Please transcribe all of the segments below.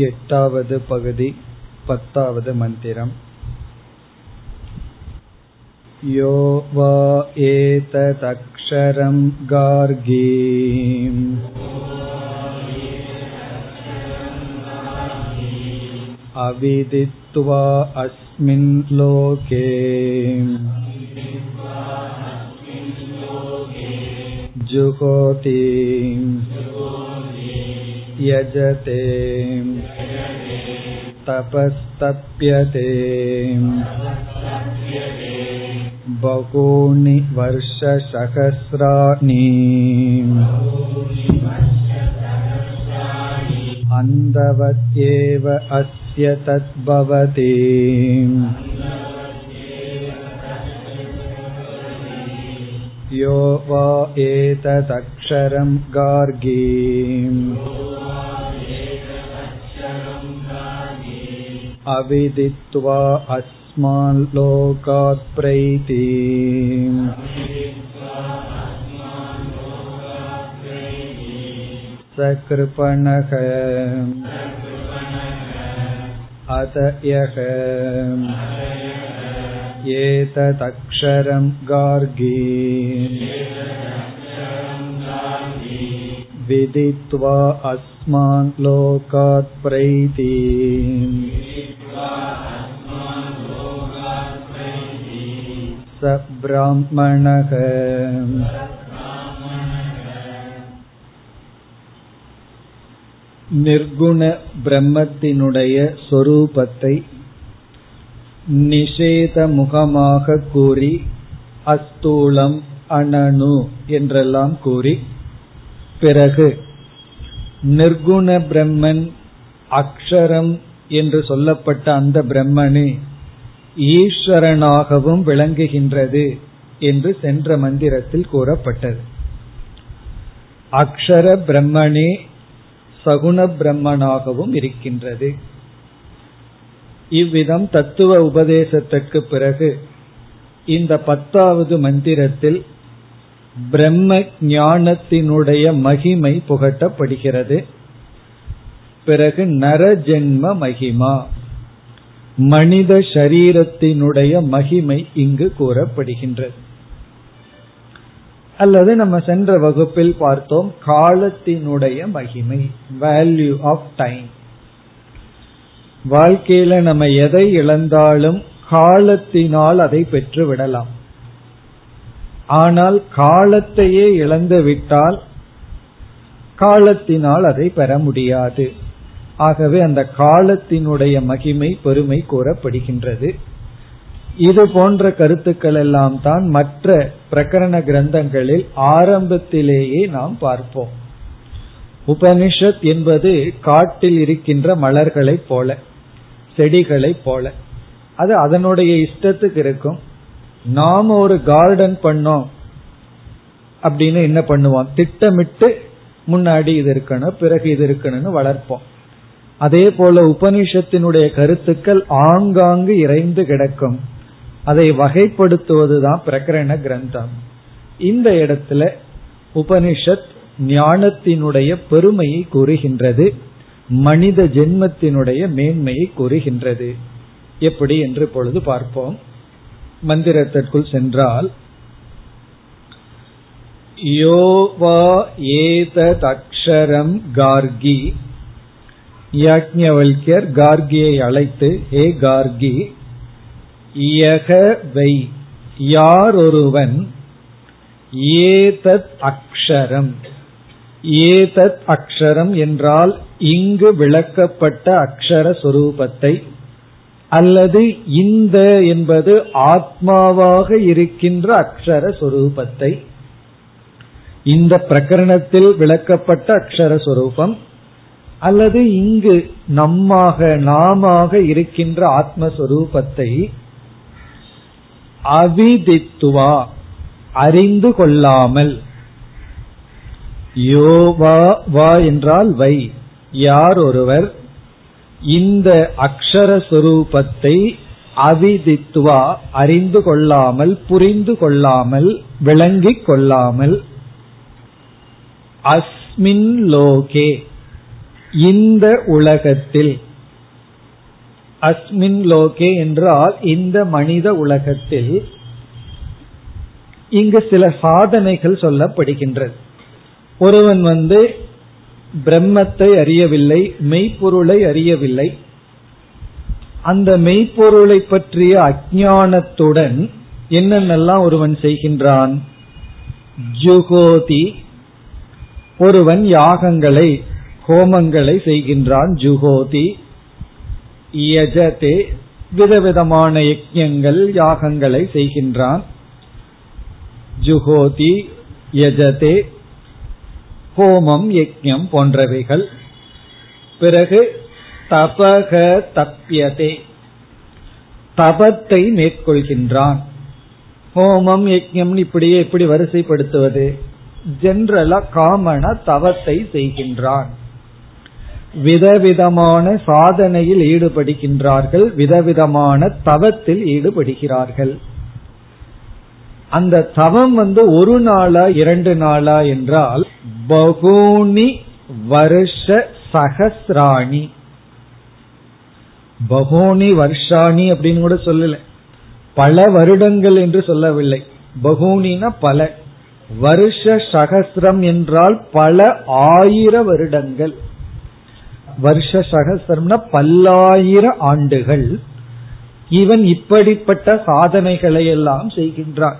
एटावद् पगुदि पत्तावद् मन्दिरम् यो वा एतदक्षरं गार्गीम् अविदित्वा अस्मिन् लोके जुहोति यजते तपस्तप्यते बहूनि वर्षसहस्राणि अन्धवत्येव अस्य तद्भवति यो वा एतदक्षरं गार्गीम् अविदित्वा अस्मान् लोकात् प्रैति सकृपणः अत यः एतदक्षरं गार्गी विदित्वा अस्मान् लोकात् प्रैति स ब्राह्मणः நிர்குண பிரம்மத்தினுடைய சொரூபத்தை நிஷேத முகமாக கூறி அஸ்தூலம் அனனு என்றெல்லாம் கூறி பிறகு நிர்குண பிரம்மன் அக்ஷரம் என்று சொல்லப்பட்ட அந்த பிரம்மனே ஈஸ்வரனாகவும் விளங்குகின்றது என்று சென்ற மந்திரத்தில் கூறப்பட்டது. அக்ஷர பிரம்மனே சகுண பிரம்மனாகவும் இருக்கின்றது. இவ்விதம் தத்துவ உபதேசத்திற்கு பிறகு இந்த பத்தாவது மந்திரத்தில் பிரம்ம ஞானத்தினுடைய மகிமை புகட்டப்படுகிறது. பிறகு நரஜென்ம மகிமா. மனித சரீரத்தினுடைய மகிமை இங்கு கூறப்படுகின்றது. அல்லது நம்ம சென்ற வகுப்பில் பார்த்தோம் காலத்தினுடைய மகிமை வேல்யூ ஆஃப் டைம் வாழ்க்கையில நம்ம எதை இழந்தாலும் காலத்தினால் அதை பெற்று விடலாம் ஆனால் காலத்தையே இழந்து விட்டால் காலத்தினால் அதை பெற முடியாது. ஆகவே அந்த காலத்தினுடைய மகிமை பெருமை கூறப்படுகின்றது. இது போன்ற கருத்துக்கள் எல்லாம் தான் மற்ற பிரகரண கிரந்தங்களில் ஆரம்பத்திலேயே நாம் பார்ப்போம். உபனிஷத் என்பது காட்டில் இருக்கின்ற மலர்களைப் போல. செடிகளைப் போல. அது அதனுடைய இஷ்டத்துக்கு இருக்கும். நாம ஒரு கார்டன் பண்ணோம் அப்படின்னு என்ன பண்ணுவோம்? திட்டமிட்டு முன்னாடி இது இருக்கணும் பிறகு இது இருக்கணும்னு வளர்ப்போம். அதே போல உபனிஷத்தினுடைய கருத்துக்கள் ஆங்காங்கு இறைந்து கிடக்கும். அதை வகைப்படுத்துவதுதான் பிரகரண கிரந்தம். இந்த இடத்துல உபனிஷத் ஞானத்தினுடைய பெருமையை கூறுகின்றது. மனித ஜென்மத்தினுடைய மேன்மையை கூறுகின்றது. எப்படி என்று பொழுது பார்ப்போம். மந்திரத்திற்குள் சென்றால் யோவா ஏததக்ஷரம் கார்கி. யாக்ஞவல்யர் கார்கியை அழைத்து ஹே கார்கி யக வை. யார் ஒருவன் ஏதத் அக்ஷரம் ஏதத் அக்ஷரம் என்றால் இங்கு விளக்கப்பட்ட அக்ஷர சொரூபத்தை. அல்லது இந்த என்பது ஆத்மாவாக இருக்கின்ற அக்ஷர சொரூபத்தை. இந்த பிரகரணத்தில் விளக்கப்பட்ட அக்ஷர சொரூபம். அல்லது இங்கு நம்மாக நாமாக இருக்கின்ற ஆத்மஸ்வரூபத்தை அவிதித்துவா அறிந்து கொள்ளாமல். யோவா வா என்றால் வை. யார் ஒருவர் இந்த அக்ஷர சுரூபத்தை அவிதித்துவா அறிந்து கொள்ளாமல் புரிந்து கொள்ளாமல் விளங்கிக் கொள்ளாமல் அஸ்மின் லோகே இந்த உலகத்தில். அஸ்மின் லோகே என்றால் இந்த மனித உலகத்தில். இங்கு சில சாதனைகள் சொல்லப்படுகின்றது. ஒருவன் வந்து பிரம்மத்தை அறியவில்லை மெய்ப்பொருளை அறியவில்லை. அந்த மெய்ப்பொருளை பற்றிய அஜானத்துடன் என்னென்னலாம் ஒருவன் செய்கின்றான்? ஜுகோதி. ஒருவன் யாகங்களை ஹோமங்களை செய்கின்றான் ஜுகோதி. யஜதே. விதவிதமான யஜ்யங்கள் யாகங்களை செய்கின்றான். ஜுகோதி யஜதே. ஹோமம் யஜ்யம் போன்றவைகள். பிறகு தபக தப்பியதே தபத்தை மேற்கொள்கின்றான். ஹோமம் யஜ்யம் இப்படியே எப்படி வரிசைப்படுத்துவது. ஜென்ரலா காமன தவத்தை செய்கின்றான். விதவிதமான சாதனையில் ஈடுபடுகின்றார்கள். விதவிதமான தவத்தில் ஈடுபடுகிறார்கள். அந்த தவம் வந்து ஒரு நாளா இரண்டு நாளா என்றால் பகூனி வருஷ சகசிராணி பகூனி வருஷாணி அப்படின்னு கூட சொல்லல. பல வருடங்கள் என்று சொல்லவில்லை. பகூனினா பல. வருஷ சகசிரம் என்றால் பல ஆயிர வருடங்கள். வருஷ சகசிரம்னா பல்லாயிர ஆண்டுகள். இவன் இப்படிப்பட்ட சாதனைகளை எல்லாம் செய்கின்றான்.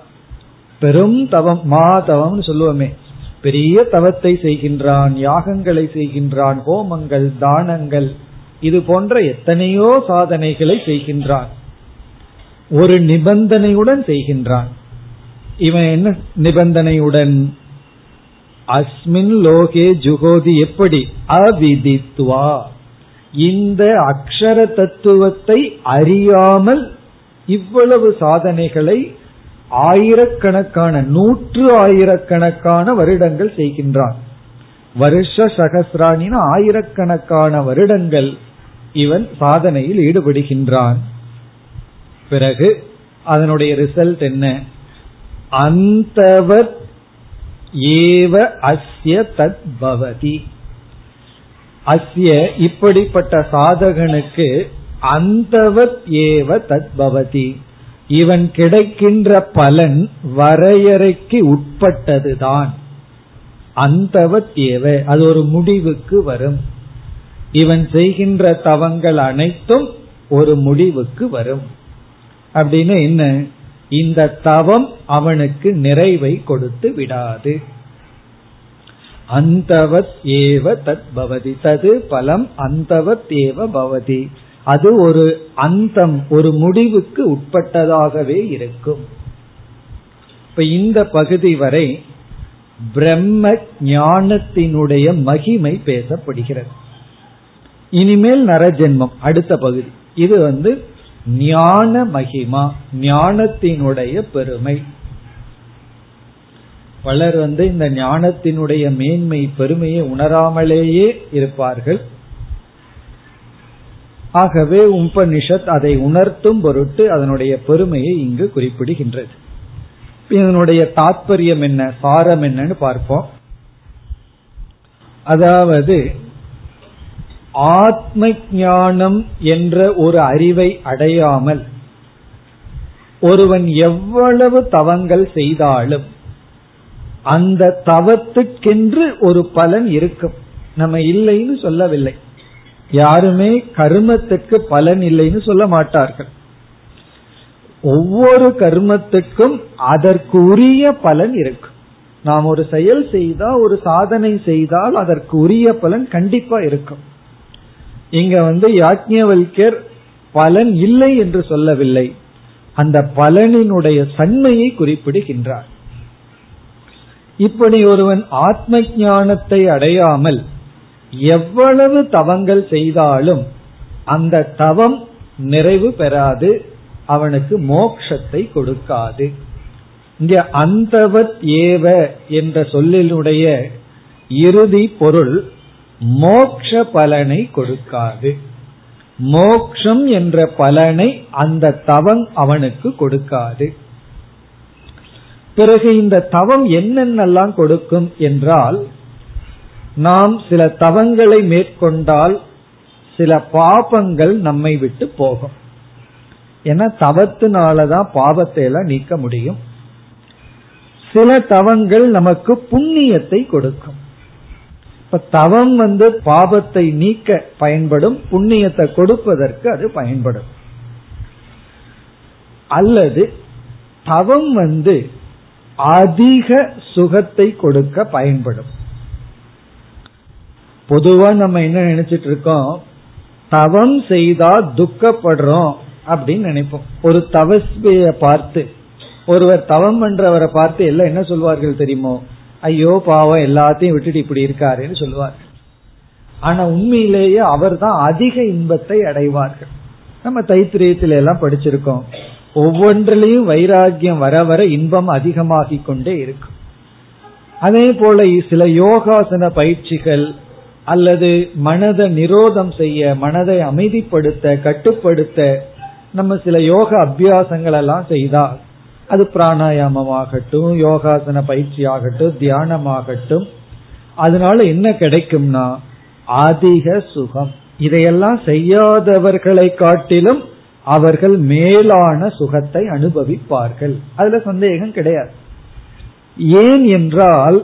பெரும் தவம் மாதவம் சொல்லுவோமே. பெரிய தவத்தை செய்கின்றான் யாகங்களை செய்கின்றான் ஹோமங்கள் தானங்கள் இது போன்ற எத்தனையோ சாதனைகளை செய்கின்றான். ஒரு நிபந்தனையுடன் செய்கின்றான். இவன் என்ன நிபந்தனையுடன்? அஸ்மின் லோகே ஜுகோதி எப்படி? அவிதித்வா. இந்த அக்ஷர தத்துவத்தை அறியாமல் இவ்வளவு சாதனைகளை ஆயிரக்கணக்கான நூற்று ஆயிரக்கணக்கான வருடங்கள் செய்கின்றான். வருஷ சகசிராணின ஆயிரக்கணக்கான வருடங்கள் இவன் சாதனையில் ஈடுபடுகின்றான். பிறகு அதனுடைய ரிசல்ட் என்ன? அந்தவர் ஏவ அஸ்ய தத் பவதி. அஸ்ய இப்படிப்பட்ட சாதகனுக்கு அந்தவத் ஏவ தத் பவதி. இவன் கிடைக்கின்ற பலன் வரையறைக்கு உட்பட்டதுதான். அந்தவத் ஏவ அது ஒரு முடிவுக்கு வரும். இவன் செய்கின்ற தவங்கள் அனைத்தும் ஒரு முடிவுக்கு வரும். அப்படின்னு என்ன? இந்த தவம் அவனுக்கு நிறைவை கொடுத்து விடாது. அந்தவத் ஏவ தத் பவதி தது பலம் அந்தவத் ஏவ பவதி. அது ஒரு அந்தம் ஒரு முடிவுக்கு உட்பட்டதாகவே இருக்கும். இப்ப இந்த பகுதி வரை பிரம்ம ஞானத்தினுடைய மகிமை பேசப்படுகிறது. இனிமேல் நரஜென்மம் அடுத்த பகுதி. இது வந்து ஞான மகிமா ஞானத்தினுடைய பெருமை. பலர் வந்து இந்த ஞானத்தினுடைய மேன்மை பெருமையை உணராமலேயே இருப்பார்கள். ஆகவே உபனிஷத் அதை உணர்த்தும் பொருட்டு அதனுடைய பெருமையை இங்கு குறிப்பிடுகின்றது. இதனுடைய தாற்பயம் என்ன சாரம் என்னன்னு பார்ப்போம். அதாவது ஆத்ம ஞானம் என்ற ஒரு அறிவை அடையாமல் ஒருவன் எவ்வளவு தவங்கள் செய்தாலும் அந்த தவத்துக்கென்று ஒரு பலன் இருக்கும். நம்ம இல்லைன்னு சொல்லவில்லை. யாருமே கர்மத்துக்கு பலன் இல்லைன்னு சொல்ல மாட்டார்கள். ஒவ்வொரு கர்மத்துக்கும் அதற்கு உரிய பலன் இருக்கும் நாம் ஒரு செயல் செய்தா ஒரு சாதனை செய்தால் அதற்கு உரிய பலன் கண்டிப்பா இருக்கும். இங்க வந்து யாக்ஞவல்யர் பலன் இல்லை என்று சொல்லவில்லை. அந்த பலனினுடைய தன்மையை குறிப்பிடுகின்றார். இப்படி ஒருவன் ஆத்ம ஞானத்தை அடையாமல் எவ்வளவு தவங்கள் செய்தாலும் அந்த தவம் நிறைவு பெறாது அவனுக்கு மோக்ஷத்தை கொடுக்காது. இங்க அந்தவத் ஏவ என்ற சொல்லினுடைய இறுதி பொருள் மோக்ஷ பலனை கொடுக்காது. மோக்ஷம் என்ற பலனை அந்த தவம் அவனுக்கு கொடுக்காது. பிறகு இந்த தவம் என்னென்னலாம் கொடுக்கும் என்றால் நாம் சில தவங்களை மேற்கொண்டால் சில பாபங்கள் நம்மை விட்டு போகும். ஏன்னா தவத்தினாலதான் பாவத்தை எல்லாம் நீக்க முடியும். சில தவங்கள் நமக்கு புண்ணியத்தை கொடுக்கும். இப்ப தவம் வந்து பாவத்தை நீக்க பயன்படும் புண்ணியத்தை கொடுப்பதற்கு அது பயன்படும். அல்லது தவம் வந்து அதிக சுகத்தை கொடுக்க பயன்படும். பொதுவா நம்ம என்ன நினைச்சிட்டு இருக்கோம்? தவம் செய்தா துக்கப்படுறோம் அப்படின்னு நினைப்போம். ஒரு தவஸ்விய பார்த்து ஒருவர் தவம் பண்றவரை பார்த்து எல்லாம் என்ன சொல்வார்கள் தெரியுமோ? ஐயோ பாவம் எல்லாத்தையும் விட்டுட்டு இப்படி இருக்காருன்னு சொல்லுவார்கள் ஆனா உண்மையிலேயே அவர் தான் அதிக இன்பத்தை அடைவார்கள். நம்ம தைத்திரியத்தில எல்லாம் படிச்சிருக்கோம். ஒவ்வொன்றிலையும் வைராகியம் வர வர இன்பம் அதிகமாகிக் கொண்டே இருக்கும். அதே போல சில யோகாசன பயிற்சிகள் அல்லது மனதை நிரோதம் செய்ய மனதை அமைதிப்படுத்த கட்டுப்படுத்த நம்ம சில யோக அபியாசங்கள் எல்லாம் செய்தால் அது பிராணாயாமமாகட்டும் யோகாசன பயிற்சி ஆகட்டும் தியானமாகட்டும் அதனால என்ன கிடைக்கும்னா அதிக சுகம். இதையெல்லாம் செய்யாதவர்களை காட்டிலும் அவர்கள் மேலான சுகத்தை அனுபவிப்பார்கள். அதுல சந்தேகம் கிடையாது. ஏன் என்றால்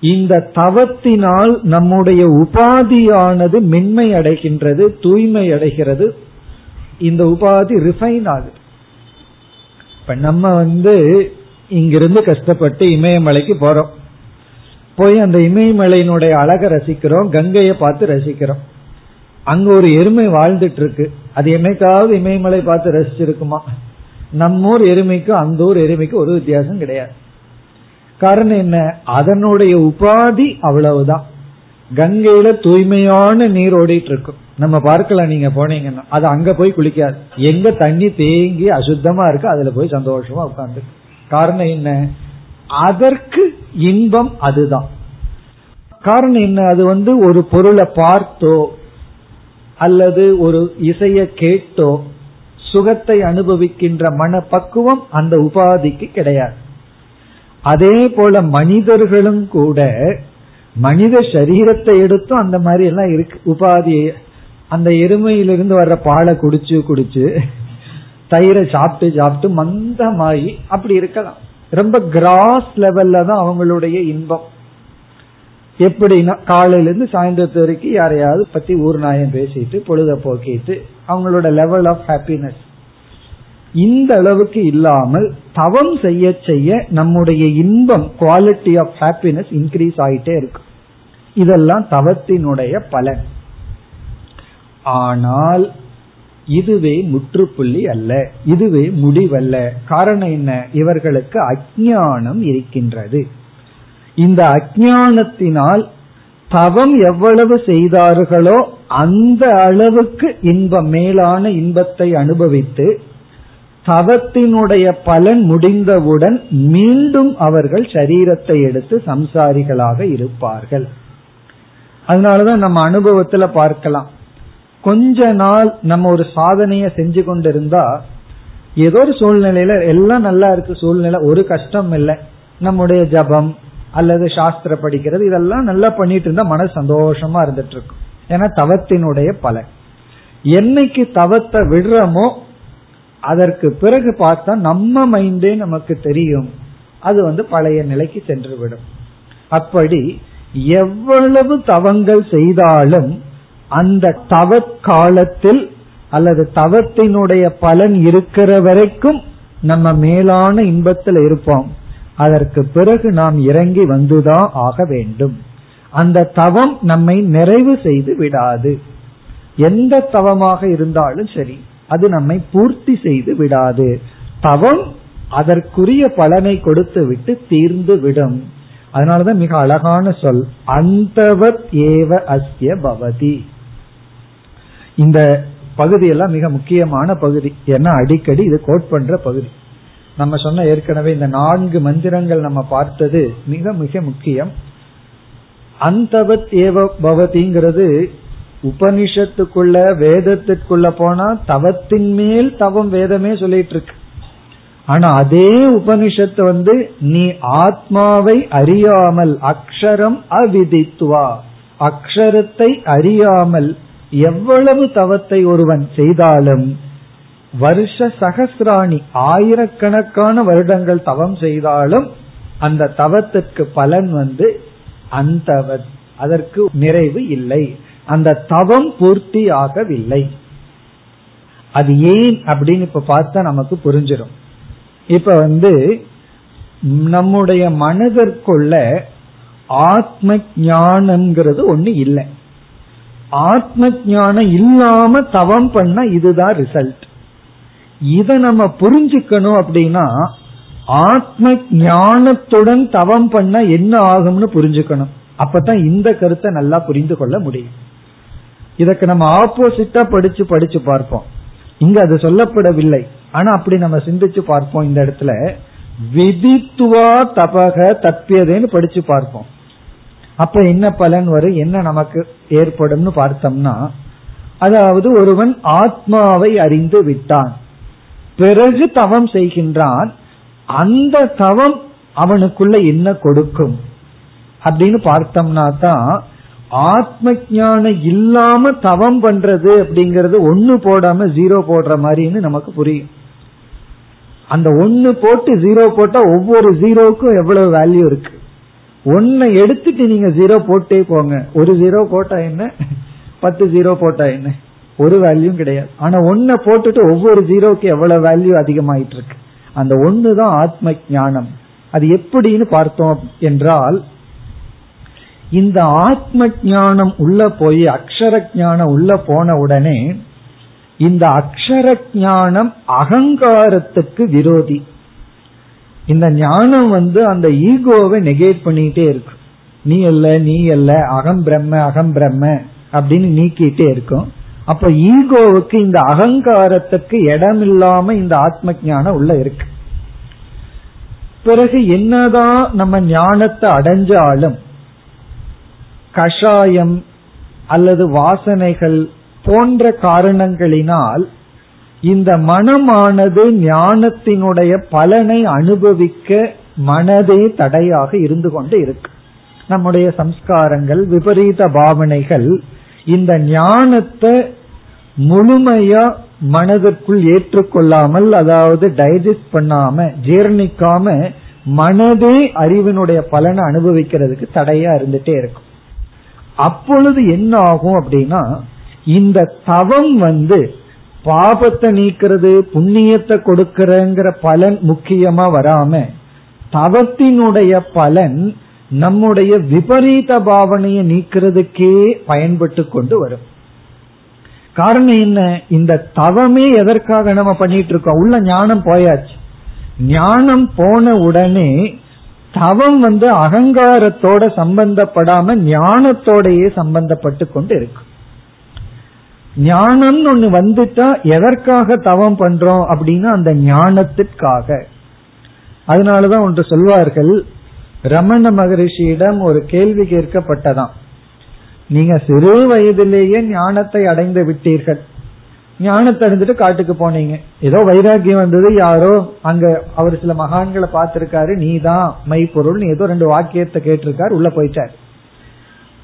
இந்த தவத்தினால் நம்முடைய உபாதியானது மென்மை அடைகின்றது தூய்மை அடைகிறது. இந்த உபாதி ரிஃபைன் ஆகுது. இப்ப நம்ம வந்து இங்கிருந்து கஷ்டப்பட்டு இமயமலைக்கு போறோம். போய் அந்த இமயமலையினுடைய அழகை ரசிக்கிறோம் கங்கையை பார்த்து ரசிக்கிறோம். அங்க ஒரு எருமை வாழ்ந்துட்டு இருக்கு அது என்னைக்காவது இமயமலை பார்த்து ரசிச்சிருக்குமா? நம்ம ஊர் எருமைக்கும் அந்த ஊர் எருமைக்கும் ஒரு வித்தியாசம் கிடையாது. காரணம் என்ன? அதனுடைய உபாதி அவ்வளவுதான். கங்கையில தூய்மையான நீர் ஓடிட்டு இருக்கும் நம்ம பார்க்கலாம் நீங்க போனீங்கன்னா. அது அங்க போய் குளிக்காது. எங்க தண்ணி தேங்கி அசுத்தமா இருக்கு அதுல போய் சந்தோஷமா உட்காந்து காரணம் என்ன? அதற்கு இன்பம் அதுதான். காரணம் என்ன? அது வந்து ஒரு பொருளை பார்த்தோ அல்லது ஒரு இசைய கேட்டோ சுகத்தை அனுபவிக்கின்ற மன பக்குவம் அந்த உபாதிக்கு கிடையாது. அதே போல மனிதர்களும் கூட மனித சரீரத்தை எடுத்தும் அந்த மாதிரி எல்லாம் இருக்கு. உபாதியை அந்த எருமையிலிருந்து வர்ற பாலை குடிச்சு குடிச்சு தயிரை சாப்பிட்டு சாப்பிட்டு மந்தமாயி அப்படி இருக்கலாம். ரொம்ப கிராஸ் லெவல்ல தான் அவங்களுடைய இன்பம். எப்படின்னா காலையில இருந்து சாயந்தரத்து வரைக்கும் யாரையாவது பத்தி ஊர் நாயம் பேசிட்டு பொழுத போக்கிட்டு அவங்களோட லெவல் ஆஃப் ஹாப்பினஸ் இந்த அளவுக்கு இல்லாமல் தவம் செய்ய செய்ய நம்முடைய இன்பம் குவாலிட்டி ஆஃப் ஹாப்பினஸ் இன்க்ரீஸ் ஆயிட்டே இருக்கும் இதெல்லாம் தவத்தினுடைய பலன். ஆனால் இதுவே முற்றுப்புள்ளி அல்ல இதுவே முடிவல்ல. காரணம் என்ன? இவர்களுக்கு அஜானம் இருக்கின்றது. இந்த அஜானத்தினால் தவம் எவ்வளவு செய்தார்களோ அந்த அளவுக்கு இன்பம் மேலான இன்பத்தை அனுபவித்து தவத்தினுடைய பலன் முடிந்தவுடன் மீண்டும் அவர்கள் சரீரத்தை எடுத்து சம்சாரிகளாக இருப்பார்கள். அதனாலதான் நம்ம அனுபவத்துல பார்க்கலாம். கொஞ்ச நாள் நம்ம ஒரு சாதனைய செஞ்சு கொண்டிருந்தா ஏதோ ஒரு சூழ்நிலையில எல்லாம் நல்லா இருக்கு சூழ்நிலை ஒரு கஷ்டம் இல்லை. நம்முடைய ஜபம் அல்லது சாஸ்திர படிக்கிறது இதெல்லாம் நல்லா பண்ணிட்டு இருந்தா மன சந்தோஷமா இருந்துட்டு இருக்கும். ஏன்னா தவத்தினுடைய பலன். என்னைக்கு தவத்தை விடுறோமோ அதற்கு பிறகு பார்த்தா நம்ம மைண்டே நமக்கு தெரியும். அது வந்து பழைய நிலைக்கு சென்றுவிடும். அப்படி எவ்வளவு தவங்கள் செய்தாலும் அந்த தவ காலத்தில் அல்லது தவத்தினுடைய பலன் இருக்கிற வரைக்கும் நம்ம மேலான இன்பத்தில் இருப்போம். அதற்கு பிறகு நாம் இறங்கி வந்துதான் ஆக வேண்டும். அந்த தவம் நம்மை நிறைவு செய்து விடாது. எந்த தவமாக இருந்தாலும் சரி. அது நம்மை பூர்த்தி செய்து விடாது. தவம் அதற்குரிய பலனை கொடுத்து விட்டு தீர்ந்து விடும். அதனாலதான் மிக அழகான சொல் அந்தவத் ஏவ அஸ்ய பவதி. இந்த பகுதியெல்லாம் மிக முக்கியமான பகுதி. ஏன்னா அடிக்கடி இது கோட் பண்ற பகுதி. நம்ம சொன்ன ஏற்கனவே இந்த நான்கு மந்திரங்கள் நம்ம பார்த்தது மிக மிக முக்கியம். அந்தவத் ஏவ பவதிங்கிறது உபனிஷத்துக்குள்ள வேதத்திற்குள்ள போனா தவத்தின் மேல் தவம் வேதமே சொல்லிட்டு இருக்கு ஆனா அதே உபனிஷத்து வந்து நீ ஆத்மாவை அறியாமல் அக்ஷரம் அவிதித்துவா. அக்ஷரத்தை அறியாமல் எவ்வளவு தவத்தை ஒருவன் செய்தாலும் வருஷ சகசிராணி ஆயிரக்கணக்கான வருடங்கள் தவம் செய்தாலும் அந்த தவத்துக்கு பலன் வந்து அந்த அதற்கு நிறைவு இல்லை. அந்த தவம் பூர்த்தி ஆகவில்லை அது ஏன் அப்படின்னு இப்ப பார்த்தா நமக்கு புரிஞ்சிடும். இப்ப வந்து நம்முடைய மனதிற்குள்ள ஆத்ம ஞானம்ங்கிறது ஒண்ணு இல்லை. ஆத்ம ஞானம் இல்லாம தவம் பண்ண இதுதான் ரிசல்ட் இத நம்ம புரிஞ்சுக்கணும் அப்படின்னா ஆத்ம ஞானத்துடன் தவம் பண்ண என்ன ஆகும்னு புரிஞ்சுக்கணும். அப்பதான் இந்த கருத்தை நல்லா புரிந்து கொள்ள முடியும். இதற்கு நம்ம ஆப்போசிட்டா படிச்சு படிச்சு பார்ப்போம். இங்க அது சொல்லப்படவில்லை. ஆனா அப்படி நம்ம சிந்திச்சு பார்ப்போம் இந்த இடத்துல. விதித்துவா தபக தப்பியதேன்னு படிச்சு பார்ப்போம். அப்ப என்ன பலன் வரும்? என்ன நமக்கு ஏற்படும்னு பார்த்தோம்னா அதாவது ஒருவன் ஆத்மாவை அறிந்து விட்டான். பிறகு தவம் செய்கின்றான். அந்த தவம் அவனுக்குள்ள என்ன கொடுக்கும்? அப்படின்னு பார்த்தோம்னா தான் ஆத்ம ஞானம் இல்லாம தவம் பண்றது அப்படிங்கறது ஒன்னு போடாம ஜீரோ போடுற மாதிரின்னு நமக்கு புரியும். அந்த ஒன்னு போட்டு ஜீரோ போட்டா ஒவ்வொரு ஜீரோவுக்கும் எவ்வளவு வேல்யூ இருக்கு? ஒன்னை எடுத்துட்டு நீங்க ஜீரோ போட்டே போங்க. ஒரு ஜீரோ போட்டா என்ன? பத்து ஜீரோ போட்டா என்ன? ஒரு வேல்யூ கிடையாது. ஆனா ஒன்ன போட்டுட்டு ஒவ்வொரு ஜீரோக்கு எவ்வளவு வேல்யூ அதிகமாயிட்டு இருக்கு அந்த ஒன்னு தான் ஆத்ம ஞானம் அது எப்படின்னு பார்த்தோம் என்றால் இந்த ஆத்ம ஞானம் உள்ள போய் அக்ஷர ஞானம் உள்ள போன உடனே இந்த அக்ஷர ஞானம் அகங்காரத்துக்கு விரோதி. இந்த ஞானம் வந்து அந்த ஈகோவை நெகேட் பண்ணிட்டே இருக்கு. நீ அல்ல நீ அல்ல அகம் பிரம்ம அகம் பிரம்ம அப்படின்னு நீக்கிட்டே இருக்கும். அப்ப ஈகோவுக்கு இந்த அகங்காரத்துக்கு இடம் இல்லாம இந்த ஆத்ம ஞானம் உள்ள இருக்கு. பிறகு என்னதான் நம்ம ஞானத்தை அடைஞ்சாலும் கஷாயம் அல்லது வாசனைகள் போன்ற காரணங்களினால் இந்த மனமானது ஞானத்தினுடைய பலனை அனுபவிக்க மனதே தடையாக இருந்து கொண்டு இருக்கு. நம்முடைய சம்ஸ்காரங்கள் விபரீத பாவனைகள் இந்த ஞானத்தை முழுமையா மனதிற்குள் ஏற்றுக்கொள்ளாமல் அதாவது டைஜஸ்ட் பண்ணாம ஜீர்ணிக்காம மனதே அறிவினுடைய பலனை அனுபவிக்கிறதுக்கு தடையா இருந்துட்டே இருக்கும். அப்பொழுது என்ன ஆகும் அப்படின்னா இந்த தவம் வந்து பாபத்தை நீக்கிறது புண்ணியத்தை கொடுக்கறங்கிற பலன் முக்கியமா வராம தவத்தினுடைய பலன் நம்முடைய விபரீத பாவனையை நீக்கிறதுக்கே பயன்பட்டு கொண்டு வரும். காரணம் என்ன? இந்த தவமே எதற்காக நம்ம பண்ணிட்டு இருக்கோம்? உள்ள ஞானம் போயாச்சு. ஞானம் போன உடனே தவம் வந்து அகங்காரத்தோட சம்பந்தப்படாம ஞானத்தோடையே சம்பந்தப்பட்டு கொண்டு இருக்கு. ஞானம்னு ஒண்ணு வந்துட்டா எதற்காக தவம் பண்றோம் அப்படின்னா அந்த ஞானத்திற்காக. அதனாலதான் ஒன்று சொல்வார்கள் ரமண மகரிஷியிடம் ஒரு கேள்வி கேட்கப்பட்டதாம். நீங்க சிறு வயதிலேயே ஞானத்தை அடைந்து விட்டீர்கள். ஞானத்தை அடைஞ்சிட்டு காட்டுக்கு போனீங்க. ஏதோ வைராக்கியம் வந்தது யாரோ அங்க அவர் சில மகான்களை பார்த்திருக்காரு நீதான் மைப்பொருள் ஏதோ ரெண்டு வாக்கியத்தை கேட்டிருக்காரு உள்ள போயிட்டாரு.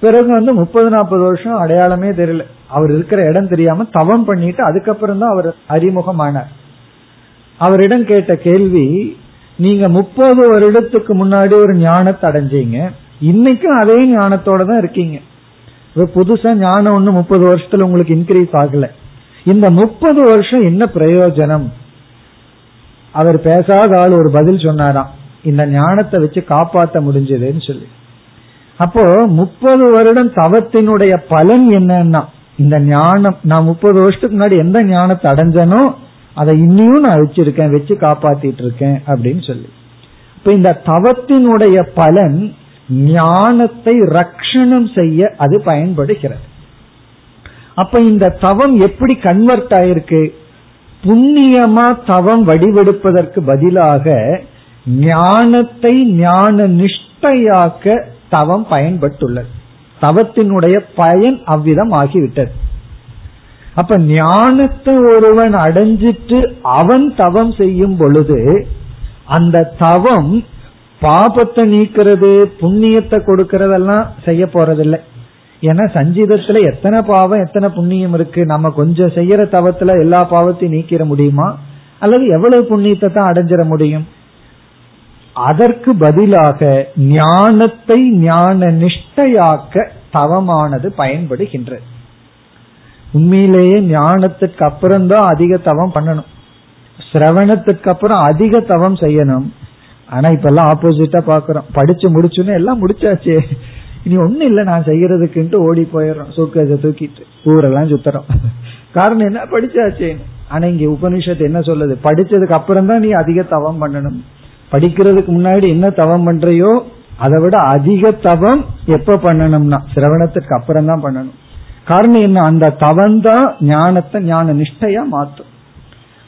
பிறகு வந்து முப்பது நாற்பது வருஷம் அடையாளமே தெரியல. அவர் இருக்கிற இடம் தெரியாம தவம் பண்ணிட்டு அதுக்கப்புறம் தான் அவர் அறிமுகமானார். அவரிடம் கேட்ட கேள்வி நீங்க முப்பது வருடத்துக்கு முன்னாடி ஒரு ஞானத்தை அடைஞ்சீங்க இன்னைக்கும் அதே ஞானத்தோட தான் இருக்கீங்க. புதுசா ஞானம் ஒண்ணு முப்பது வருஷத்துல உங்களுக்கு இன்க்ரீஸ் ஆகல. இந்த முப்பது வருஷம் என்ன பிரயோஜனம்? அவர் பேசாத ஆள் ஒரு பதில் சொன்னாராம். இந்த ஞானத்தை வச்சு காப்பாற்ற முடிஞ்சதுன்னு சொல்லி. அப்போ முப்பது வருடம் தவத்தினுடைய பலன் என்னன்னா இந்த ஞானம் நான் முப்பது வருஷத்துக்கு முன்னாடி எந்த ஞானத்தை அடைஞ்சனோ அதை இன்னும் நான் வச்சிருக்கேன் வச்சு காப்பாத்திட்டு இருக்கேன் அப்படின்னு சொல்லி. இப்ப இந்த தவத்தினுடைய பலன் ஞானத்தை ரக்ஷணம் செய்ய அது பயன்படுகிறது. அப்ப இந்த தவம் எப்படி கன்வெர்ட் ஆயிருக்கு? புண்ணியமா தவம் வடிவெடுப்பதற்கு பதிலாக ஞானத்தை ஞான நிஷ்டையாக்க தவம் பயன்பட்டுள்ளது. தவத்தினுடைய பயன் அவ்விதம் ஆகிவிட்டது. அப்ப ஞானத்தை ஒருவன் அடைஞ்சிட்டு அவன் தவம் செய்யும் பொழுது அந்த தவம் பாபத்தை நீக்கிறது புண்ணியத்தை கொடுக்கறதெல்லாம் செய்ய போறதில்லை. ஏன்னா சஞ்சீதத்துல எத்தனை பாவம் எத்தனை புண்ணியம் இருக்கு? நம்ம கொஞ்சம் செய்யற தவத்துல எல்லா பாவத்தையும் நீக்கிற முடியுமா? அல்லது எவ்வளவு புண்ணியத்தை தான் அடைஞ்சிட முடியும்? அதற்கு பதிலாக ஞானத்தை ஞான நிஷ்டையாக்க தவமானது பயன்படுகின்றது. உண்மையிலேயே ஞானத்துக்கு அப்புறம்தான் அதிக தவம் பண்ணணும். சிரவணத்துக்கு அப்புறம் அதிக தவம் செய்யணும். ஆனா இப்ப எல்லாம் ஆப்போசிட்டா பாக்குறோம் படிச்சு முடிச்சுன்னு எல்லாம் முடிச்சாச்சே. இனி ஒன்னும் இல்ல நான் செய்யறதுக்குன்ட்டு ஓடி போயிடுறோம். சூக்கத்தை தூக்கிட்டு. ஊரெல்லாம் சுத்துறோம். காரணம் என்ன? படிச்சாச்சே. ஆனா இங்க உபனிஷத்து என்ன சொல்லுது? படிச்சதுக்கு அப்புறம் தான் நீ அதிக தவம் பண்ணணும். படிக்கிறதுக்கு முன்னாடி என்ன தவம் பண்றையோ அதை விட அதிக தவம் எப்ப பண்ணணும்னா சிரவணத்துக்கு அப்புறம் தான் பண்ணணும். காரணம் என்ன? அந்த தவம் தான் ஞானத்தை ஞான நிஷ்டையா மாத்தும்.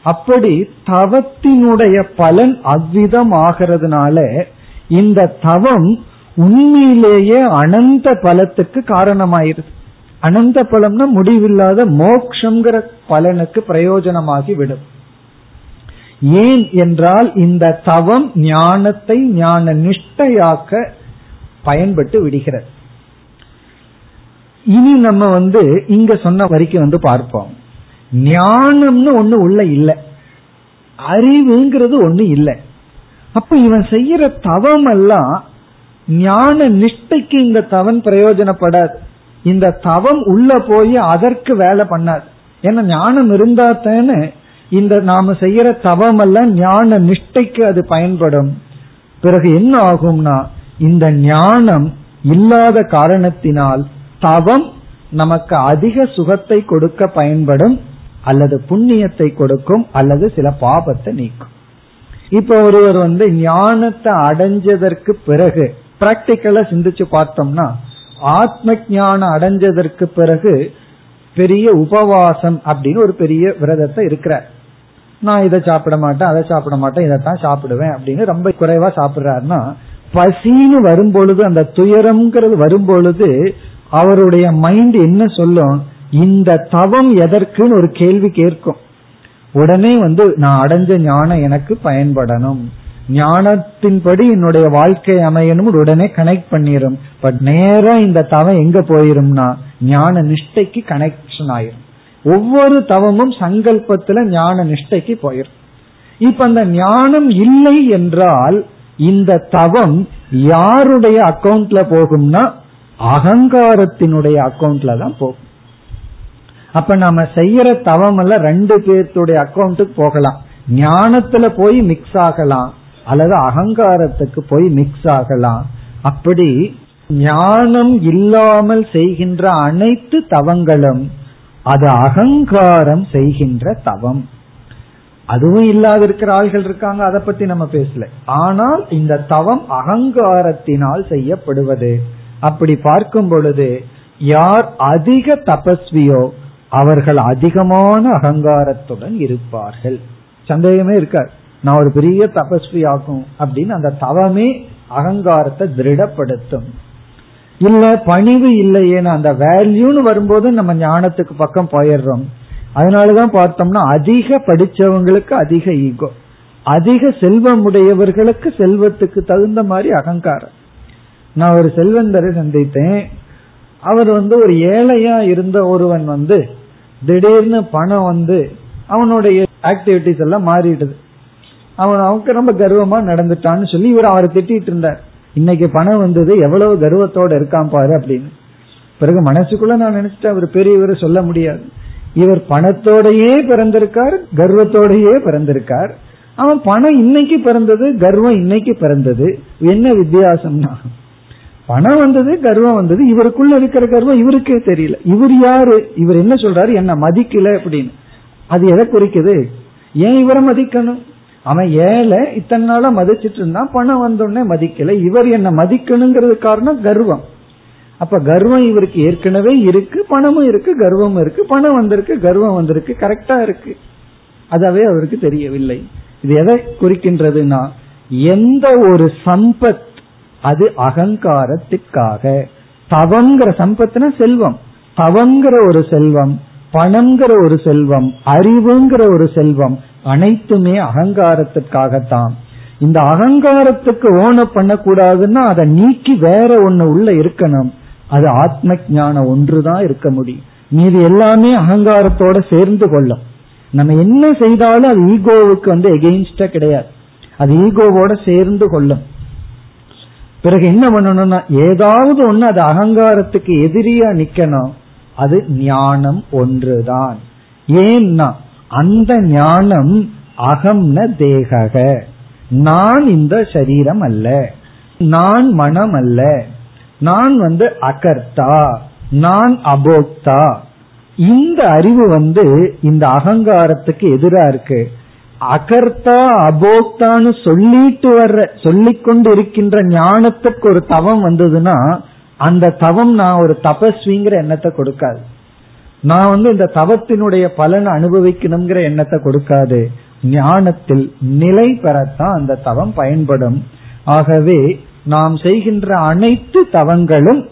அப்படி தவத்தினுடைய பலன் அவ்விதம் ஆகிறதுனால இந்த தவம் உண்மையிலேயே அனந்த பலத்துக்கு காரணமாயிருது. அனந்த பலம்னா முடிவில்லாத மோக்ஷங்கிற பலனுக்கு பிரயோஜனமாகி விடும் ஏன் என்றால் இந்த தவம் ஞானத்தை ஞான நிஷ்டையாக்க பயன்பட்டு விடுகிறது. இனி நம்ம வந்து இங்க சொன்ன வரைக்கும் வந்து பார்ப்போம். ஞானம்னு ஒண்ணு உள்ள இல்ல. அறிவுங்கிறது ஒண்ணு இல்லை. அப்ப இவன் செய்யற தவம் எல்லாம் ஞான நிஷ்டைக்கு இந்த தவன் பிரயோஜனப்படாது. இந்த தவம் உள்ள போய் அதற்கு வேலை பண்ணாது. ஏன்னா ஞானம் இருந்தா தானே இந்த நாம செய்யற தவம் எல்லாம் ஞான நிஷ்டைக்கு அது பயன்படும். பிறகு என்ன ஆகும்னா இந்த ஞானம் இல்லாத காரணத்தினால் தவம் நமக்கு அதிக சுகத்தை கொடுக்க பயன்படும் அல்லது புண்ணியத்தை கொடுக்கும் அல்லது சில பாபத்தை நீக்கும். இப்ப ஒருவர் வந்து ஞானத்தை அடைஞ்சதற்கு பிறகு பிராக்டிக்கலா சிந்திச்சு பார்த்தோம்னா ஆத்ம ஞானம் அடைஞ்சதற்கு பிறகு பெரிய உபவாசம் அப்படின்னு ஒரு பெரிய விரதத்தை இருக்கிறார். நான் இதை சாப்பிட மாட்டேன் அதை சாப்பிட மாட்டேன் இதைத்தான் சாப்பிடுவேன் அப்படின்னு ரொம்ப குறைவா சாப்பிடுறாருன்னா பசின்னு வரும்பொழுது அந்த துயரம்ங்கிறது வரும்பொழுது அவருடைய மைண்ட் என்ன சொல்லும்? இந்த தவம் எதற்குன்னு ஒரு கேள்வி கேட்கும். உடனே வந்து நான் அடைஞ்ச ஞானம் எனக்கு பயன்படணும். ஞானத்தின்படி என்னுடைய வாழ்க்கை அமையணும் உடனே கனெக்ட் பண்ணிரும். பட் நேரம் இந்த தவம் எங்க போயிரும்னா ஞான நிஷ்டைக்கு கனெக்ஷன் ஆயிரும். ஒவ்வொரு தவமும் சங்கல்பத்துல ஞான நிஷ்டைக்கு போயிரும். இப்ப அந்த ஞானம் இல்லை என்றால் இந்த தவம் யாருடைய அக்கவுண்ட்ல போகும்னா அகங்காரத்தினுடைய அக்கவுண்ட்ல தான் போகும். அப்ப நம்ம செய்யற தவம் எல்லாம் ரெண்டு பேர்த்துடைய அக்கவுண்ட்டுக்கு போகலாம். ஞானத்துல போய் மிக்ஸ் ஆகலாம். அல்லது அகங்காரத்துக்கு போய் மிக்ஸ் ஆகலாம். அப்படி ஞானம் இல்லாமல் செய்கின்ற அனைத்து தவங்களும் அது அகங்காரம் செய்கின்ற தவம். அதுவும் இல்லாத இருக்கிற ஆள்கள் இருக்காங்க அதை பத்தி நம்ம பேசல. ஆனால் இந்த தவம் அகங்காரத்தினால் செய்யப்படுவது. அப்படி பார்க்கும் பொழுது யார் அதிக தபஸ்வியோ அவர்கள் அதிகமான அகங்காரத்துடன் இருப்பார்கள். சந்தேகமே இருக்காது. நான் ஒரு பெரிய தபஸ்வி ஆகும் அப்படின்னு அந்த தவமே அகங்காரத்தை திருடப்படுத்தும். இல்ல பணிவு இல்லையேன்னு அந்த வேல்யூன்னு வரும்போது நம்ம ஞானத்துக்கு பக்கம் போயிடுறோம். அதனாலதான் பார்த்தோம்னா அதிக படிச்சவங்களுக்கு அதிக ஈகோ அதிக செல்வம் உடையவர்களுக்கு செல்வத்துக்கு தகுந்த மாதிரி அகங்காரம். நான் ஒரு செல்வந்தரை சந்தித்தேன். அவர் வந்து ஒரு ஏழையா இருந்த ஒருவன் வந்து திடீர்னு பணம் வந்து அவனுடைய ஆக்டிவிட்டிஸ் எல்லாம் மாறிடுது. அவன் அவனுக்கு ரொம்ப கர்வமா நடந்துட்டான்னு சொல்லி இவர் அவரை திட்டிட்டு இருந்தார். இன்னைக்கு பணம் வந்தது எவ்வளவு கர்வத்தோட இருக்கான் பாரு அப்படின்னு. பிறகு மனசுக்குள்ள நான் நினைச்சிட்டு அவர் பெரியவர் சொல்ல முடியாது. இவர் பணத்தோடையே பிறந்திருக்கார் கர்வத்தோடையே பிறந்திருக்கார். அவன் பணம் இன்னைக்கு பிறந்தது கர்வம் இன்னைக்கு பிறந்தது. என்ன வித்தியாசம்னா பணம் வந்தது கர்வம் வந்தது இவருக்குள்ள இருக்கிற கர்வம் இவருக்கே தெரியல. இவர் யாரு? இவர் என்ன சொல்றாரு? என்ன மதிக்கல அப்படின்னு. அது எதை குறிக்குது? ஏன் இவரை மதிக்கணும்? அவன் ஏழை இத்தனை நாளா மதிச்சிட்டு இருந்தான் பணம் வந்தோடனே மதிக்கல. இவர் என்ன மதிக்கணுங்கிறது காரணம் கர்வம். அப்ப கர்வம் இவருக்கு ஏற்கனவே இருக்கு பணமும் இருக்கு கர்வமும் இருக்கு பணம் வந்திருக்கு கர்வம் வந்திருக்கு கரெக்டா இருக்கு. அதாவே அவருக்கு தெரியவில்லை. இது எதை குறிக்கின்றதுன்னா எந்த ஒரு சம்பத் அது அகங்காரத்திற்காக தவங்கிற சம்பத்னா செல்வம். தவங்கிற ஒரு செல்வம் பணம்ங்கிற ஒரு செல்வம் அறிவுங்கிற ஒரு செல்வம் அனைத்துமே அகங்காரத்திற்காகத்தான். இந்த அகங்காரத்துக்கு ஓன பண்ணக்கூடாதுன்னா அதை நீக்கி வேற ஒண்ணு உள்ள இருக்கணும். அது ஆத்ம ஞானம் ஒன்றுதான் இருக்க முடியும். மீது எல்லாமே அகங்காரத்தோட சேர்ந்து கொள்ளும். நம்ம என்ன செய்தாலும் அது ஈகோவுக்கு வந்து எகெயின்ஸ்டா கிடையாது. அது ஈகோவோட சேர்ந்து கொள்ளும். பிறகு என்ன பண்ணணும்னா ஏதாவது ஒண்ணு அது அகங்காரத்துக்கு எதிரியா நிக்கணும். அது ஞானம் ஒன்றுதான். ஏன்னா அந்த ஞானம் அகம்ன தேகக. நான் இந்த சரீரம் அல்ல. நான் மனம் அல்ல. நான் வந்து அகர்த்தா. நான் அபோக்தா. இந்த அறிவு வந்து இந்த அகங்காரத்துக்கு எதிரா இருக்கு. அகர்த்தா அபோக்தான்னு சொல்லிட்டு வர்ற சொல்லிக்கொண்டு இருக்கின்ற ஞானத்துக்கு ஒரு தவம் வந்ததுன்னா அந்த தவம் நான் ஒரு தபஸ்விங்கிற எண்ணத்தை கொடுக்காது. நான் வந்து இந்த தவத்தினுடைய பலனை அனுபவிக்கணுங்கிற எண்ணத்தை கொடுக்காது. ஞானத்தில் நிலை பெறத்தான் அந்த தவம் பயன்படும். ஆகவே நாம் செய்கின்ற அனைத்து தவங்களும்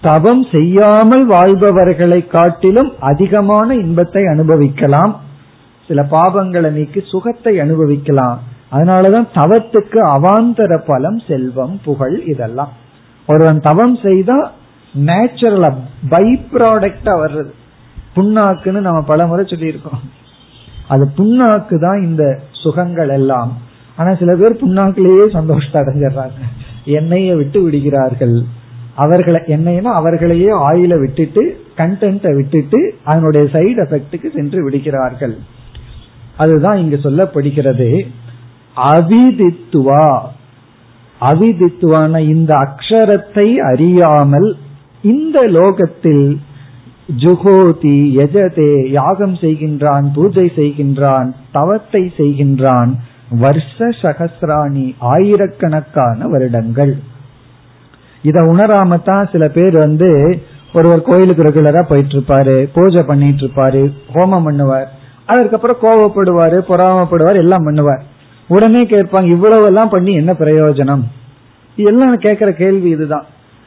தவம் செய்யாமல் வாழ்பவர்களை காட்டிலும் அதிகமான இன்பத்தை அனுபவிக்கலாம். சில பாவங்களை நீக்கி சுகத்தை அனுபவிக்கலாம். அதனாலதான் தவத்துக்கு அவாந்தர பலம் செல்வம் புகழ் இதெல்லாம். ஒருவன் தவம் செய்தா நேச்சுரலா பை ப்ராடக்டா வர்றது. புண்ணாக்குன்னு நம்ம பலமுறை சொல்லியிருக்கோம். அது புண்ணாக்கு தான் இந்த சுகங்கள் எல்லாம். ஆனா சில பேர் புண்ணாக்குலேயே சந்தோஷத்தை அடைஞ்சிடுறாங்க. எண்ணெயை விட்டு விடுகிறார்கள். அவர்களை என்னைனா அவர்களையே ஆயில விட்டுட்டு கண்டென்ட்டை விட்டுட்டு அதனுடைய சைடு எஃபெக்டுக்கு சென்று விடுகிறார்கள். அதுதான் இங்கு சொல்லப்படுகிறது. அவிதித்துவா. அவிதித்துவான இந்த அக்ஷரத்தை அறியாமல் இந்த லோகத்தில் ஜுகோதி எஜதே யாகம் செய்கின்றான் பூஜை செய்கின்றான் தவத்தை செய்கின்றான் வருஷ சகசிராணி ஆயிரக்கணக்கான வருடங்கள். இத உணராமத்தான் சில பேர் வந்து ஒருவர் கோயிலுக்கு ரெகுலரா போயிட்டு இருப்பாரு பூஜை பண்ணிட்டு இருப்பாரு ஹோமம் பண்ணுவார். அதற்கப்புறம் கோவப்படுவாரு பொறாமப்படுவார் எல்லாம் பண்ணுவார். உடனே கேட்பாங்க இவ்வளவு எல்லாம் பண்ணி என்ன பிரயோஜனம்? எல்லாம் கேட்கிற கேள்வி இதுதான்.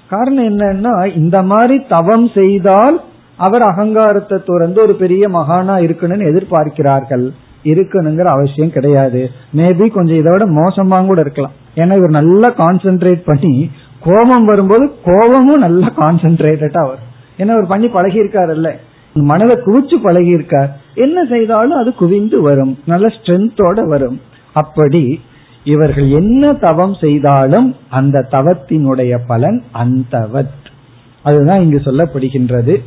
காரணம் என்னன்னா இந்த மாதிரி தவம் செய்தால் அவர் அகங்காரத்தை துறந்து ஒரு பெரிய மகானா இருக்கணும்னு எதிர்பார்க்கிறார்கள். இருக்கணுங்கிற அவசியம் கிடையாது. மேபி கொஞ்சம் இதோட மோசமா கூட இருக்கலாம். ஏன்னா இவர் நல்லா கான்சென்ட்ரேட் பண்ணி கோபம் வரும்போது கோபமும் நல்லா கான்சென்ட்ரேட்டடா வரும் ஏன்னா அவர் பண்ணி பழகி இருக்காருல்ல மனதை குவிச்சு பழகி இருக்கார் என்ன செய்தாலும் அது குவிந்து வரும். நல்ல ஸ்ட்ரென்த்தோட வரும். அப்படி இவர்கள் என்ன தவம் செய்தாலும் அந்த தவத்தினுடைய பலன் அந்தவத் அதுதான் இங்கு சொல்லப்படுகின்றது.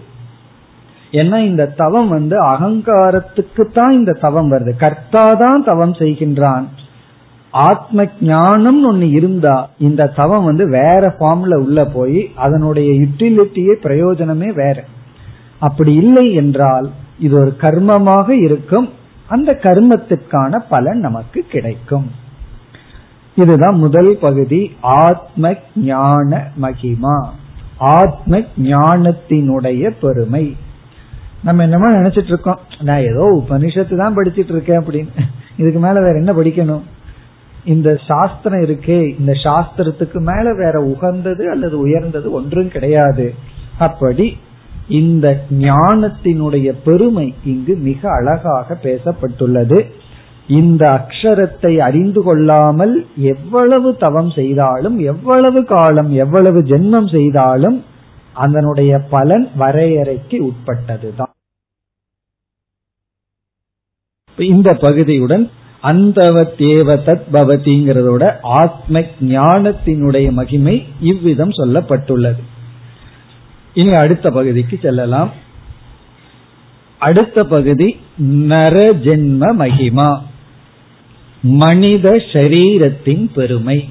ஏன்னா இந்த தவம் வந்து அகங்காரத்துக்கு தான் இந்த தவம் வருது. கர்த்தா தான் தவம் செய்கின்றான். ஆத்ம ஞானம் ஒன்னு இருந்தா இந்த தவம் வந்து வேற ஃபார்ம்ல உள்ள போய் அதனுடைய யூட்டிலிட்டியே பிரயோஜனமே வேற. அப்படி இல்லை என்றால் இது ஒரு கர்மமாக இருக்கும். அந்த கர்மத்திற்கான பலன் நமக்கு கிடைக்கும். இதுதான் முதல் பகுதி. ஆத்ம ஞான மகிமா. ஆத்ம ஞானத்தினுடைய பெருமை. நம்ம என்னமோ நினைச்சிட்டு இருக்கோம். நான் ஏதோ உபனிஷத்து தான் படிச்சிட்டு இருக்கேன் அப்படின்னு. இதுக்கு மேல வேற என்ன படிக்கணும்? இந்த சாஸ்திரம் இருக்கே. இந்த சாஸ்திரத்துக்கு மேல வேற உகந்தது அல்லது உயர்ந்தது ஒன்றும் கிடையாது. அப்படி இந்த ஞானத்தினுடைய பெருமை இங்கு மிக அழகாக பேசப்பட்டுள்ளது. இந்த அக்ஷரத்தை அறிந்து கொள்ளாமல் எவ்வளவு தவம் செய்தாலும் எவ்வளவு காலம் எவ்வளவு ஜென்மம் செய்தாலும் அதனுடைய பலன் வரையறைக்கு உட்பட்டதுதான். இந்த பகுதியுடன் அந்தவத்தேவ தத் பவதிங்கிறதோட ஆத்ம ஞானத்தினுடைய மகிமை இவ்விதம் சொல்லப்பட்டுள்ளது. இனி அடுத்த பகுதிக்கு செல்லலாம். அடுத்த பகுதி நரஜென்ம மகிமா. மனித சரீரத்தின் பெருமை.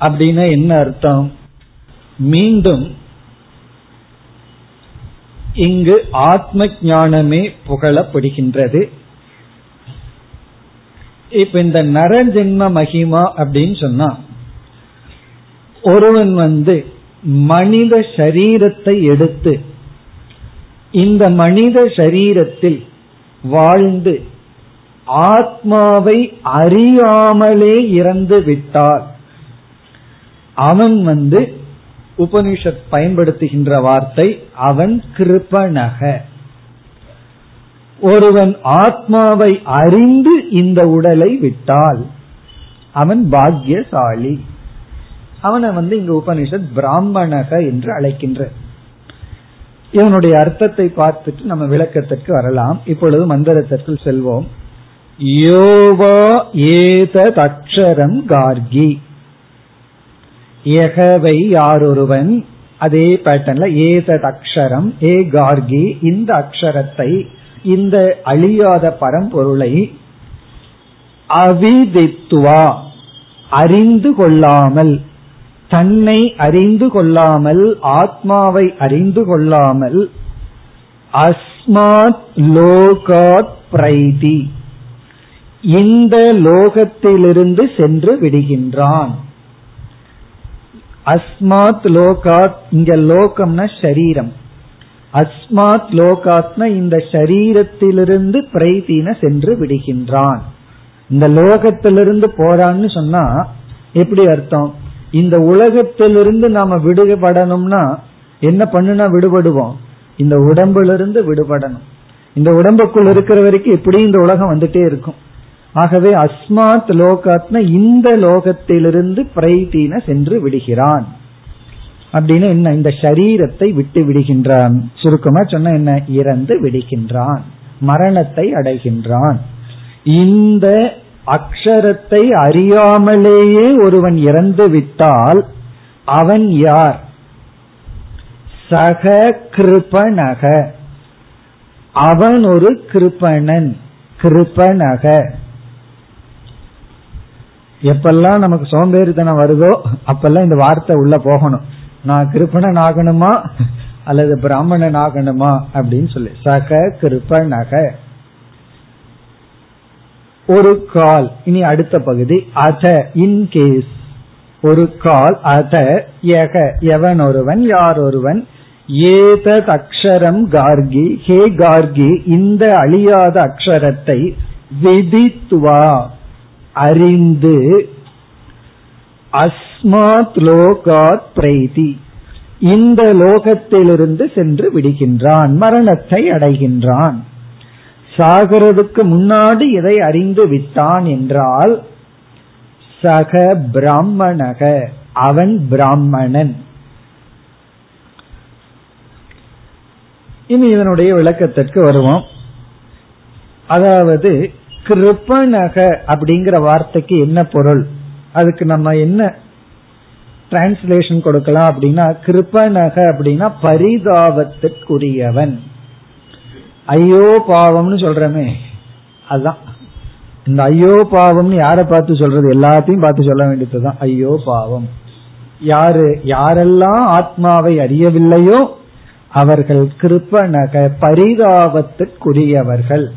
அப்படின்னா என்ன அர்த்தம்? மீண்டும் இங்கு ஆத்ம ஞானமே புகழப்படுகின்றது. இப்ப இந்த நரஜென்ம மகிமா அப்படின்னு சொன்னா ஒருவன் வந்து மனித சரீரத்தை எடுத்து இந்த மனித சரீரத்தில் வாழ்ந்து ஆத்மாவை அறியாமலே இறந்து விட்டார். அவன் வந்து உபனிஷத் பயன்படுத்துகின்ற வார்த்தை அவன் கிருபணக ஒருவன் ஆத்மாவை அறிந்து இந்த உடலை விட்டால் அவன் பாக்யசாலி அவனை வந்து இங்க உபனிஷத் பிராமணக என்று அழைக்கின்ற. இவனுடைய அர்த்தத்தை பார்த்துட்டு நம்ம விளக்கத்திற்கு வரலாம். இப்பொழுது மந்திரத்திற்குள் செல்வோம். யோவா ஏத அக்ஷரம் கார்கி. எகவை யாரொருவன் அதே பேட்டர்ன்ல ஏதத் அக்ஷரம் ஏ கார்கி இந்த அக்ஷரத்தை இந்த அழியாத பரம்பொருளை அவிதித்துவா அறிந்து கொள்ளாமல் தன்னை அறிந்து கொள்ளாமல் ஆத்மாவை அறிந்து கொள்ளாமல் அஸ்மாத் லோகாத் பிரைதி இந்த லோகத்திலிருந்து சென்று விடுகின்றான். அஸ்மாத் லோகாத் இங்க லோகம்னா ஷரீரம். அஸ்மாத் லோகாத்னா இந்த ஷரீரத்திலிருந்து பிரைதீன சென்று விடுகின்றான். இந்த லோகத்திலிருந்து போறான்னு சொன்னா எப்படி அர்த்தம்? இந்த உலகத்திலிருந்து நாம விடுபடணும்னா என்ன பண்ணுனா விடுபடுவோம். இந்த உடம்பிலிருந்து விடுபடணும். இந்த உடம்புக்குள் இருக்கிற வரைக்கும் எப்படி இந்த உலகம் வந்துட்டே இருக்கும். ஆகவே அஸ்மாத் லோகாத்ன இந்த லோகத்திலிருந்து பிரைதீன சென்று விடுகிறான். அப்படின்னு என்ன இந்த சரீரத்தை விட்டு விடுகின்றான். சுருக்கமா சொன்ன என்ன இறந்து விடுகின்றான். மரணத்தை அடைகின்றான். இந்த அக்ஷரத்தை அறியாமலேயே ஒருவன் இறந்து விட்டால் அவன் யார்? சக கிருபனக. அவன் ஒரு கிருபணன் கிருபனக. எப்பெல்லாம் நமக்கு சோம்பேறித்தனம் வருதோ அப்பெல்லாம் இந்த வார்த்தை உள்ள போகணும். நான் கிருப்பணன் ஆகணுமா? அல்லது பிராமணன் ஆகணுமா? அப்படின்னு சொல்லி. சக கிருப்பனக. ஒரு கால். இனி அடுத்த பகுதி. அத. இன்கேஸ் ஒரு கால். அத. எக எவன் ஒருவன் யார் ஒருவன் ஏதத் அக்ஷரம் கார்கி. ஹே கார்கி. இந்த அழியாத அக்ஷரத்தை விதித்துவா. அறிந்து அஸ்மாத் லோகாத் பிரைதி. இந்த லோகத்திலிருந்து சென்று விடுகின்றான் மரணத்தை அடைகின்றான். சாகிறதுக்கு முன்னாடி இதை அறிந்து விட்டான் என்றால் சக பிராமணக அவன் பிராமணன். இனி இதனுடைய விளக்கத்திற்கு வருவோம். அதாவது கிருப்பணக அப்படிங்கிற வார்த்தைக்கு என்ன பொருள்? அதுக்கு நம்ம என்ன டிரான்ஸ்லேஷன் கொடுக்கலாம் அப்படின்னா கிருப்பணக அப்படின்னா பரிதாபத்திற்குரியவன். ஐயோ பாவம்னு சொல்றமே அதுதான் இந்த ஐயோ பாவம்னு யாரை பார்த்து சொல்றது? எல்லாத்தையும் பார்த்து சொல்ல வேண்டியதுதான். ஐயோ பாவம். யாரு யாரெல்லாம் ஆத்மாவை அறியவில்லையோ அவர்கள் கிருப்பனக பரிதாபத்திற்குரியவர்கள்.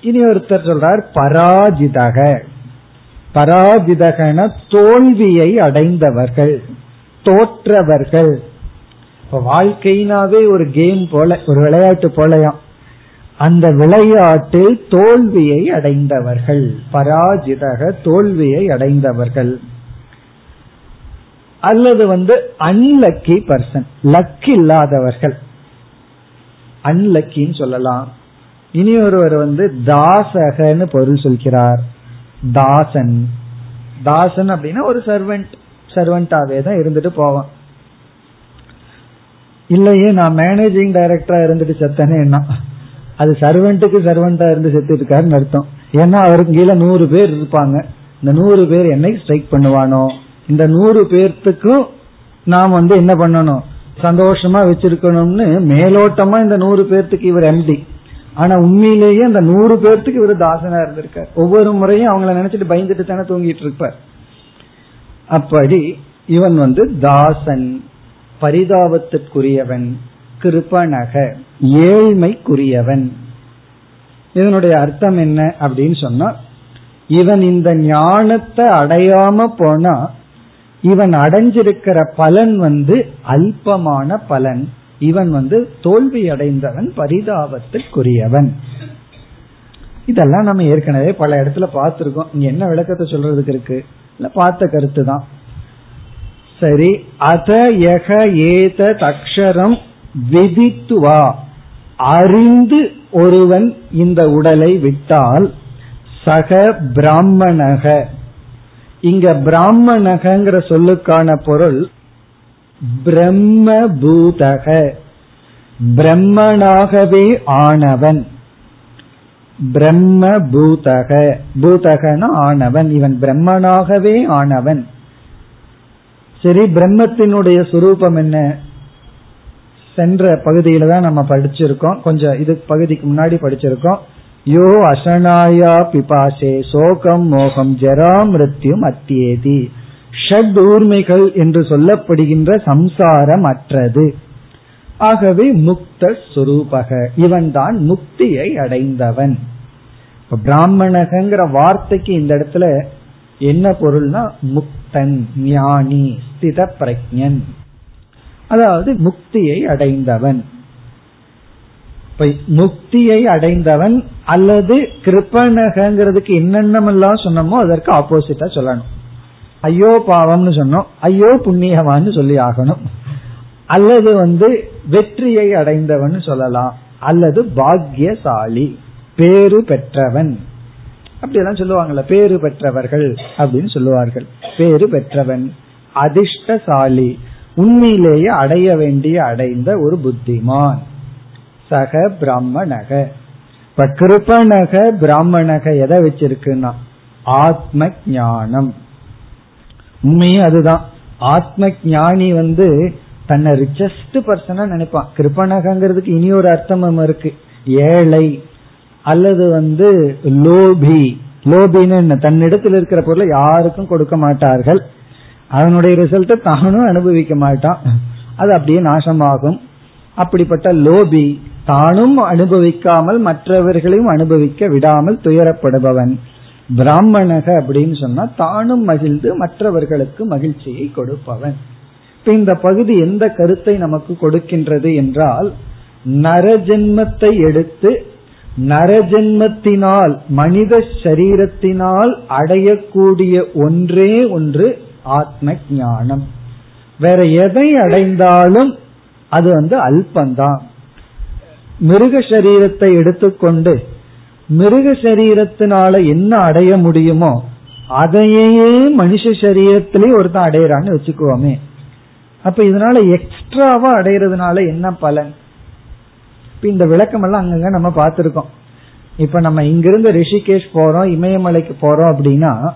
இனி ஒருத்தர் சொல்றார் பராஜிதக. பராஜிதகன தோல்வியை அடைந்தவர்கள் தோற்றவர்கள். இப்ப வாழ்க்கைனாவே ஒரு கேம் போல ஒரு விளையாட்டு போலயாம். அந்த விளையாட்டில் தோல்வியை அடைந்தவர்கள் பராஜிதக தோல்வியை அடைந்தவர்கள். அல்லது வந்து அன்லக்கி பர்சன் லக் இல்லாதவர்கள். அன்லக்கின்னு சொல்லலாம். இனி ஒருவர் வந்து தாசகன்னு பொருள் சொல்கிறார். தாசன். தாசன் அப்படின்னா ஒரு சர்வெண்ட் சர்வெண்டாவே தான் இருந்துட்டு போவான். இல்லையே நான் மேனேஜிங் டைரக்டரா இருந்துட்டு செத்தனே என்ன? அது சர்வெண்ட்டுக்கு சர்வெண்டா இருந்து செத்து இருக்காருன்னு அர்த்தம். ஏன்னா அவருக்கு கீழே நூறு பேர் இருப்பாங்க. இந்த நூறு பேர் என்னைக்கு ஸ்ட்ரைக் பண்ணுவானோ? இந்த நூறு பேர்த்துக்கும் நாம் வந்து என்ன பண்ணணும்? சந்தோஷமா வச்சிருக்கணும்னு மேலோட்டமா இந்த நூறு பேர்த்துக்கு இவர் எம்டி ஆனா உண்மையிலேயே அந்த நூறு பேர்த்துக்கு இவர் தாசனா இருந்திருக்கார். ஒவ்வொரு முறையும் அவங்கள நினைச்சிட்டு பயந்துட்டு தானே தூங்கிட்டு இருப்பார். அப்படி இவன் வந்து தாசன் பரிதாபத்திற்குரியவன் கிருப்பனக ஏழ்மைக்குரியவன். இதனுடைய அர்த்தம் என்ன அப்படின்னு சொன்னா இவன் இந்த ஞானத்தை அடையாம போனா இவன் அடைஞ்சிருக்கிற பலன் வந்து அல்பமான பலன். இவன் வந்து தோல்வி அடைந்தவன் பரிதாபத்திற்குரியவன். இதெல்லாம் நம்ம ஏற்கனவே பல இடத்துல பார்த்திருக்கோம். இங்க என்ன விளக்கத்தை சொல்றதுக்கு இருக்கு? இல்ல பார்த்த கருத்து தான். சரி அத எக ஏத தக்ஷரம் விதித்துவா அறிந்து ஒருவன் இந்த உடலை விட்டால் சக பிராமணக. இங்க பிராமணகங்கிற சொல்லுக்கான பொருள் பிரம்ம பூதக பிரம்மனாகவே ஆனவன். பிரம்ம பூதக பூதகன ஆனவன். இவன் பிரம்மனாகவே ஆனவன். சரி பிரம்மத்தினுடைய சுரூபம் என்ன? சென்ற பகுதியில தான் நம்ம படிச்சிருக்கோம். கொஞ்சம் இது பகுதிக்கு முன்னாடி படிச்சிருக்கோம். யோ அசனாயா பிபாசே சோகம் மோகம் ஜெரா மிருத்யும் அத்தியேதி ஷட் ஊர்மைகள் என்று சொல்லப்படுகின்ற சம்சாரம் அற்றது ஆகவே முக்த சுரூபக. இவன் தான் முக்தியை அடைந்தவன். இப்ப பிராமணகங்கிற வார்த்தைக்கு இந்த இடத்துல என்ன பொருள்னா முக்தன் ஞானி ஸ்தித பிரஜன் அதாவது முக்தியை அடைந்தவன். முக்தியை அடைந்தவன் அல்லது கிருப்பணகங்கிறதுக்கு என்னென்னமெல்லாம் சொன்னமோ அதற்கு ஆப்போசிட்டா சொல்லணும். ஐயோ பாவம்னு சொன்னோம். ஐயோ புண்ணியவான்னு சொல்லி ஆகணும். அல்லது வந்து வெற்றியை அடைந்தவன் சொல்லலாம். அல்லது பாக்யசாலி பேரு பெற்றவன். அப்படியெல்லாம் சொல்லுவாங்கல்ல பேரு பெற்றவர்கள் அப்படின்னு சொல்லுவார்கள். பேரு பெற்றவன் அதிர்ஷ்டசாலி உண்மையிலேயே அடைய வேண்டிய அடைந்த ஒரு புத்திமான். சக பிராமணக. இப்ப கிருப்பணக பிராமணக எதை வச்சிருக்குன்னா ஆத்ம ஞானம் உண்மையும் அதுதான். ஆத்ம ஞானி வந்து தன்னை ரிச்சஸ்ட் பர்சனா நினைப்பான். கிருப்பணகங்கிறதுக்கு இனி ஒரு அர்த்தமும் இருக்கு. ஏழை அல்லது வந்து லோபி. லோபின்னு தன்னிடத்தில் இருக்கிற பொருளை யாருக்கும் கொடுக்க மாட்டார்கள். அதனுடைய ரிசல்ட்டை தானும் அனுபவிக்க மாட்டான். அது அப்படியே நாசமாகும். அப்படிப்பட்ட லோபி தானும் அனுபவிக்காமல் மற்றவர்களையும் அனுபவிக்க விடாமல் துயரப்படுபவன். பிராமணக அப்படின்னு சொன்னா தானும் மகிழ்ந்து மற்றவர்களுக்கு மகிழ்ச்சியை கொடுப்பவன். இப்ப இந்த பகுதி எந்த கருத்தை நமக்கு கொடுக்கின்றது என்றால் நரஜென்மத்தை எடுத்து நரஜென்மத்தினால் மனித சரீரத்தினால் அடையக்கூடிய ஒன்றே ஒன்று ஆத்ம ஞானம். வேற எதை அடைந்தாலும் அது வந்து அல்பந்தான். மிருக சரீரத்தை எடுத்துக்கொண்டு மிருக சரீரத்தினால என்ன அடைய முடியுமோ அதையே மனுஷ சரீரத்திலே ஒருத்தன் அடையிறான்னு வச்சுக்குவோமே அப்ப இதனால எக்ஸ்ட்ராவா அடையிறதுனால என்ன பலன்? இப்ப இந்த விளக்கம் எல்லாம் அங்கங்க நம்ம பார்த்திருக்கோம். இப்ப நம்ம இங்கிருந்து ரிஷிகேஷ் போறோம் இமயமலைக்கு போறோம் அப்படின்னா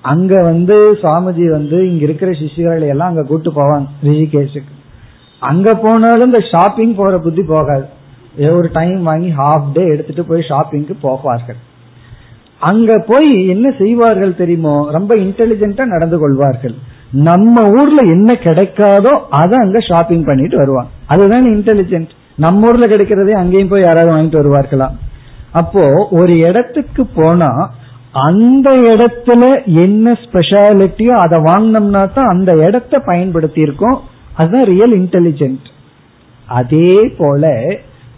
அங்க வந்து சுவாமிஜி வந்து இங்க இருக்கிற சிஷிகளை எல்லாம் அங்க கூட்டு போவாங்க ரிஷிகேஷுக்கு. அங்க போனாலும் இந்த ஷாப்பிங் போற புத்தி போகாது. ஏதோ ஒரு டைம் வாங்கி ஹாஃப் டே எடுத்துட்டு போய் ஷாப்பிங்க்கு போவார்கள். அங்க போய் என்ன செய்வார்கள் தெரியுமோ? ரொம்ப இன்டெலிஜென்டா நடந்து கொள்வார்கள். நம்ம ஊர்ல என்ன கிடைக்காதோ அதை அங்க ஷாப்பிங் பண்ணிட்டு வருவாங்க. அதுதான் இன்டெலிஜென்ட் நம்ம ஊர்ல கிடைக்கிறதே அங்கேயும் போய் யாராவது வாங்கிட்டு வருவார்களாம் அப்போ ஒரு இடத்துக்கு போனா அந்த இடத்துல என்ன ஸ்பெஷாலிட்டியோ அதை வாங்கினோம்னா தான் அந்த இடத்த பயன்படுத்தி இருக்கோம் அதுதான் ரியல் இன்டெலிஜென்ட் அதே போல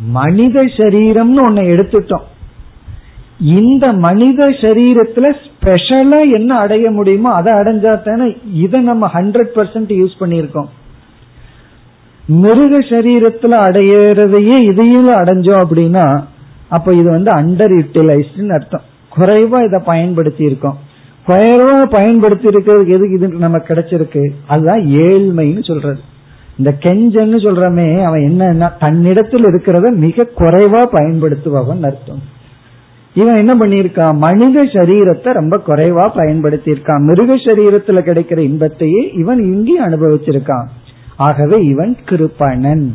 மனித சரீரம்னு ஒன்னு எடுத்துட்டோம். இந்த மனித சரீரத்துல ஸ்பெஷலா என்ன அடைய முடியுமோ அதை அடைஞ்சா தானே இதை நம்ம ஹண்ட்ரட் பர்சன்ட் யூஸ் பண்ணியிருக்கோம். மிருக சரீரத்துல அடையிறதையே இதையும் அடைஞ்சோம் அப்படின்னா அப்ப இது வந்து அண்டர் யூட்டிலைஸ்ட்னு அர்த்தம். குறைவா இதை பயன்படுத்தி இருக்கோம் குறைவா பயன்படுத்தி இருக்கிறதுக்கு எதுக்கு இது நமக்கு கிடைச்சிருக்கு? அதுதான் ஏழ்மைன்னு சொல்றது. இந்த கெஞ்சன்னு சொல்றமே அவன் என்ன தன்னிடத்தில் இருக்கிறத மிக குறைவா பயன்படுத்துபவன் அர்த்தம். இவன் என்ன பண்ணிருக்கான் மனித சரீரத்தை ரொம்ப குறைவா பயன்படுத்தி இருக்கான் மிருக சரீரத்துல கிடைக்கிற இன்பத்தையே இவன் இங்கே அனுபவிச்சிருக்கான். ஆகவே இவன் கிருப்பணன்.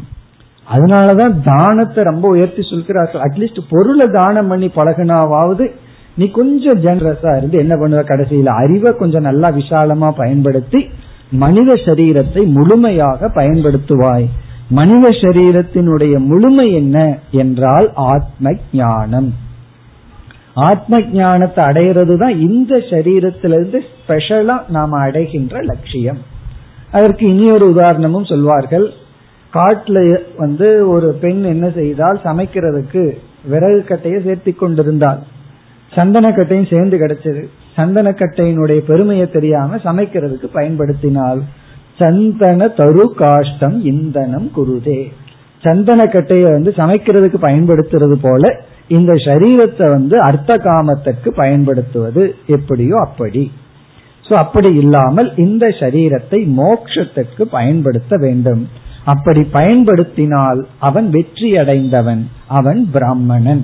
அதனாலதான் தானத்தை ரொம்ப உயர்த்தி சொல்கிறார்கள். அட்லீஸ்ட் பொருளை தானம் பண்ணி பழகினாவது நீ கொஞ்சம் ஜென்ரஸா இருந்து என்ன பண்ணுவ கடைசியில? அறிவை கொஞ்சம் நல்லா விசாலமா பயன்படுத்தி மனித சரீரத்தை முழுமையாக பயன்படுத்துவாய். மனித சரீரத்தினுடைய முழுமை என்ன என்றால் ஆத்ம ஞானம் ஆத்ம ஞானத்தை அடையிறது தான் இந்த சரீரத்திலிருந்து ஸ்பெஷலா நாம அடைகின்ற லட்சியம். அதற்கு இனி ஒரு உதாரணமும் சொல்வார்கள். காட்டுல வந்து ஒரு பெண் என்ன செய்தால் சமைக்கிறதுக்கு விறகு கட்டையை சேர்த்தி கொண்டிருந்தாள். சந்தனக்கட்டையும் சேர்ந்து கிடைச்சது. சந்தனக்கட்டையினுடைய பெருமையை தெரியாம சமைக்கிறதுக்கு பயன்படுத்தினால் சந்தன தரு காஷ்டம் இந்தனம் குருதே. சந்தனக்கட்டைய வந்து சமைக்கிறதுக்கு பயன்படுத்துறது போல இந்த சரீரத்தை வந்து அர்த்த காமத்திற்கு பயன்படுத்துவது எப்படியோ அப்படி. சோ அப்படி இல்லாமல் இந்த சரீரத்தை மோட்சத்துக்கு பயன்படுத்த வேண்டும். அப்படி பயன்படுத்தினால் அவன் வெற்றி அடைந்தவன் அவன் பிராமணன்.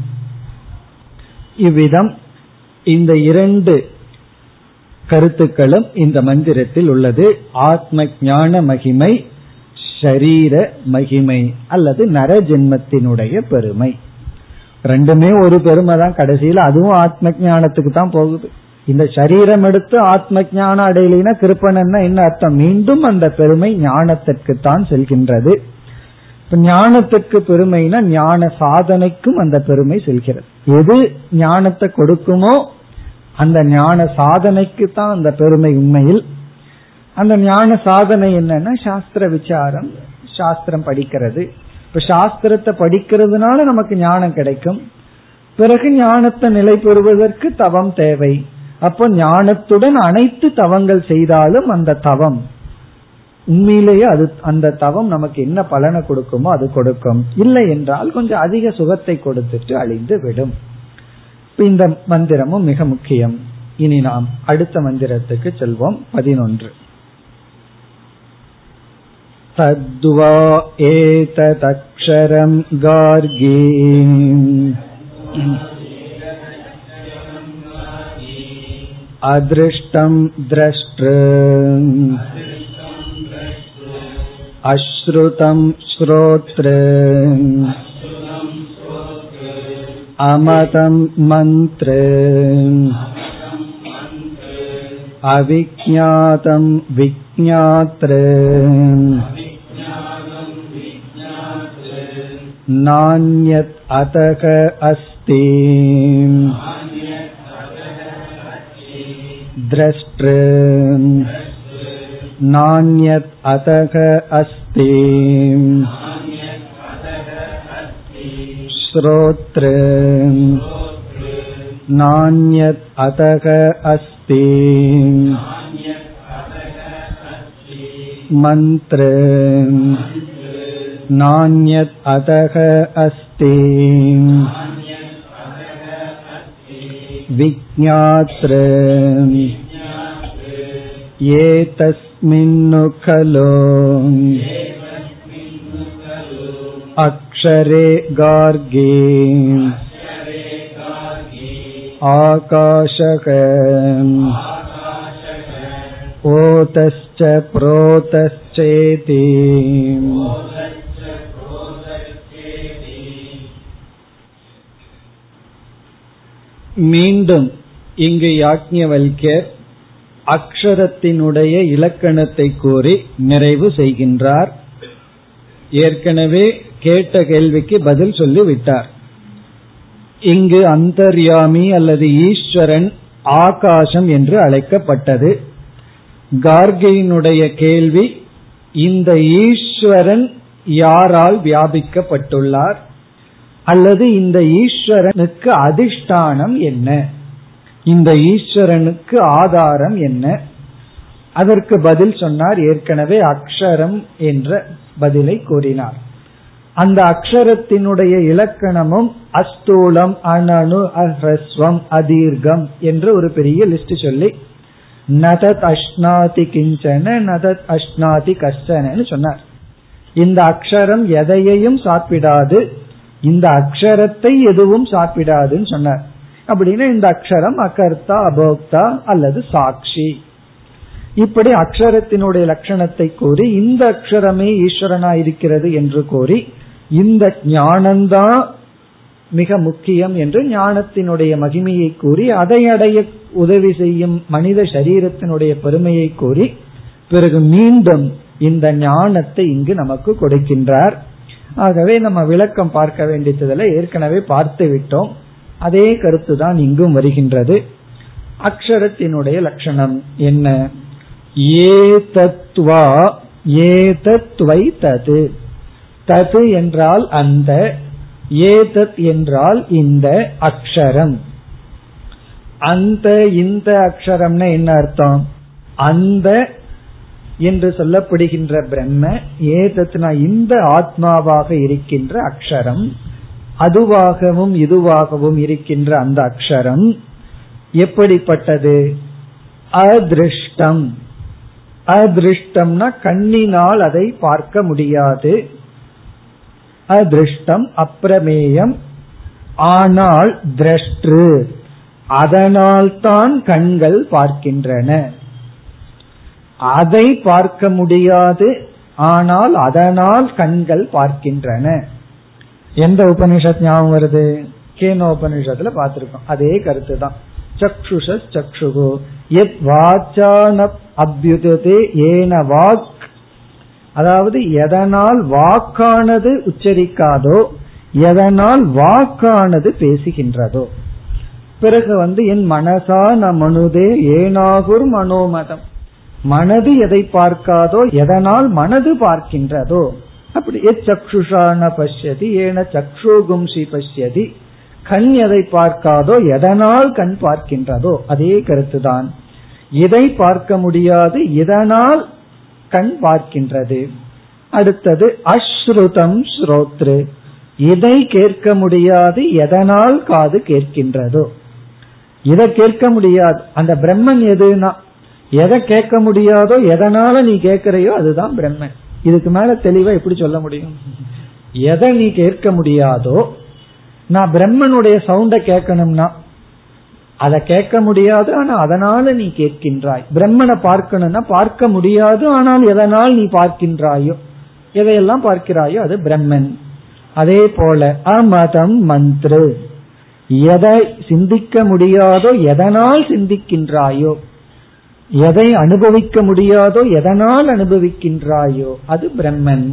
இவ்விதம் இந்த இரண்டு கருத்துக்களும் இந்த மந்திரத்தில் உள்ளது. ஆத்ம ஞான மகிமை ஷரீர மகிமை அல்லது நர ஜென்மத்தினுடைய பெருமை. ரெண்டுமே ஒரு பெருமை தான் கடைசியில். அதுவும் ஆத்ம ஞானத்துக்கு தான் போகுது. இந்த சரீரம் எடுத்து ஆத்ம ஞானம் அடையலைன்னா கிருப்பணன்னா என்ன அர்த்தம்? மீண்டும் அந்த பெருமை ஞானத்திற்கு தான் செல்கின்றது. ஞானத்துக்கு பெருமைனா ஞான சாதனைக்கும் அந்த பெருமை செல்கிறது. எது ஞானத்தை கொடுக்குமோ அந்த ஞான சாதனைக்கு தான் அந்த பெருமை உண்மையில். அந்த ஞான சாதனை என்னன்னா சாஸ்திர விசாரம் சாஸ்திரம் படிக்கிறது. இப்ப சாஸ்திரத்தை படிக்கிறதுனால நமக்கு ஞானம் கிடைக்கும். பிறகு ஞானத்தை நிலை பெறுவதற்கு தவம் தேவை. அப்போ ஞானத்துடன் அனைத்து தவங்கள் செய்தாலும் அந்த தவம். உண்மையிலேயே அது அந்த தவம் நமக்கு என்ன பலனை கொடுக்குமோ அது கொடுக்கும் இல்லை என்றால் கொஞ்சம் அதிக சுகத்தை கொடுத்துட்டு அழிந்து விடும் இந்த மந்திரமும் மிக முக்கியம் இனி நாம் அடுத்த மந்திரத்துக்கு செல்வோம் பதினொன்று तद्वा एतदक्षरं गार्गी अदृष्टं द्रष्टृ अश्रुतं श्रोत्र अमतं मन्त्र अविज्ञातं विज्ञात्र नान्यत् अतः अस्ति द्रष्टृ नान्यत् अतः अस्ति श्रोत्र नान्यत् अतः अस्ति मन्त्र नान्यत् अतः अस्ति विज्ञात्र एतस्मिन्नु खलु अक्षरे गार्गे आकाशक ओतश्च प्रोतश्चेति மீண்டும் இங்கு யாக்ஞவல்யர் அக்ஷரத்தினுடைய இலக்கணத்தை கூறி நிறைவு செய்கின்றார். ஏற்கனவே கேட்ட கேள்விக்கு பதில் சொல்லி விட்டார் இங்கு அந்தர்யாமி அல்லது ஈஸ்வரன் ஆகாசம் என்று அழைக்கப்பட்டது. கார்கையினுடைய கேள்வி இந்த ஈஸ்வரன் யாரால் வியாபிக்கப்பட்டுள்ளார்? அல்லது இந்த ஈஸ்வரனுக்கு அதிஷ்டானம் என்ன? இந்த ஈஸ்வரனுக்கு ஆதாரம் என்ன? அதற்கு பதில் சொன்னார் ஏற்கனவே அக்ஷரம் என்ற பதிலை கூறினார். அந்த அக்ஷரத்தினுடைய இலக்கணமும் அஸ்தூலம் அனனு அஹ்ரஸ்வம் அதீர்கம் என்று ஒரு பெரிய லிஸ்ட் சொல்லி நதத் அஷ்னாதி கிஞ்சன நதத் அஷ்னாதி கஷ்டனு சொன்னார். இந்த அக்ஷரம் எதையையும் சாப்பிடாது இந்த அக்ஷரத்தை எதுவும் சாப்பிடாதுன்னு சொன்னார். அப்படின்னா இந்த அக்ஷரம் அகர்த்தா அபோக்தா அல்லது சாட்சி. இப்படி அக்ஷரத்தினுடைய லட்சணத்தை கூறி இந்த அக்ஷரமே ஈஸ்வரனா இருக்கிறது என்று கூறி இந்த ஞானம்தான் மிக முக்கியம் என்று ஞானத்தினுடைய மகிமையை கூறி அதை அடைய உதவி செய்யும் மனித சரீரத்தினுடைய பெருமையை கூறி பிறகு மீண்டும் இந்த ஞானத்தை இங்கு நமக்கு கொடுக்கின்றார். ஆகவே நம்ம விளக்கம் பார்க்க வேண்டியதில் ஏற்கனவே பார்த்து விட்டோம். அதே கருத்து தான் இங்கும் வருகின்றது. அக்ஷரத்தினுடைய லட்சணம் என்ன? ஏ தத்வா ஏ தத்வை தது. தது என்றால் அந்த ஏதத் என்றால் இந்த அக்ஷரம். அந்த இந்த அக்ஷரம்னா என்ன அர்த்தம்? அந்த என்று சொல்லப்படுகின்ற பிரம்ம ஏதத்னா இந்த ஆத்மாவாக இருக்கின்ற அக்ஷரம். அதுவாகவும் இதுவாகவும் இருக்கின்ற அந்த அக்ஷரம் எப்படிப்பட்டது? அதிருஷ்டம். அதிருஷ்டம்னா கண்ணினால் அதை பார்க்க முடியாது. அதிருஷ்டம் அப்பிரமேயம். ஆனால் திரஷ்டு. அதனால் தான் கண்கள் பார்க்கின்றன. அதை பார்க்க முடியாது. ஆனால் அதனால் கண்கள் பார்க்கின்றன. எந்த உபனிஷத் ஞாபகம் வருது? கேனோ உபனிஷத்துல பார்த்திருக்கோம். அதே கருத்து தான் சக்ஷுஷ சக்ஷுகு. எத் வாச்சான அபியுதே ஏன வாக். அதாவது எதனால் வாக்கானது உச்சரிக்காதோ எதனால் வாக்கானது பேசுகின்றதோ. பிறகு வந்து என் மனசா ந மனுதே ஏனாகுர் மனோமதம். மனது எதை பார்க்காதோ எதனால் மனது பார்க்கின்றதோ. அப்படி சக்ஷுஷான பஷ்யதி ஏன சக்ஷுகும்சி பஷ்யதி. கண் எதை பார்க்காதோ எதனால் கண் பார்க்கின்றதோ அதே கருத்துதான். இதை பார்க்க முடியாது இதனால் கண் பார்க்கின்றது. அடுத்தது அஸ்ருதம் ஸ்ரோத்ரு. இதை கேட்க முடியாது எதனால் காது கேட்கின்றதோ. இதை கேட்க முடியாது. அந்த பிரம்மன் எதுனா எதை கேட்க முடியாதோ எதனால நீ கேட்கிறையோ அதுதான் பிரம்மன். இதுக்கு மேல தெளிவா எப்படி சொல்ல முடியும்? எதை நீ கேட்க முடியாதோ நான் பிரம்மனுடைய சவுண்ட கேட்கணும்னா அதை கேட்க முடியாது ஆனா அதனால நீ கேட்கின்றாய். பிரம்மனை பார்க்கணும்னா பார்க்க முடியாது ஆனால் எதனால் நீ பார்க்கின்றாயோ எதையெல்லாம் பார்க்கிறாயோ அது பிரம்மன். அதே போல அமதம் மந்த்ரு. எதை சிந்திக்க முடியாதோ எதனால் சிந்திக்கின்றாயோ எதை அனுபவிக்க முடியாதோ எதனால் அனுபவிக்கின்றாயோ அது பிரம்மன்.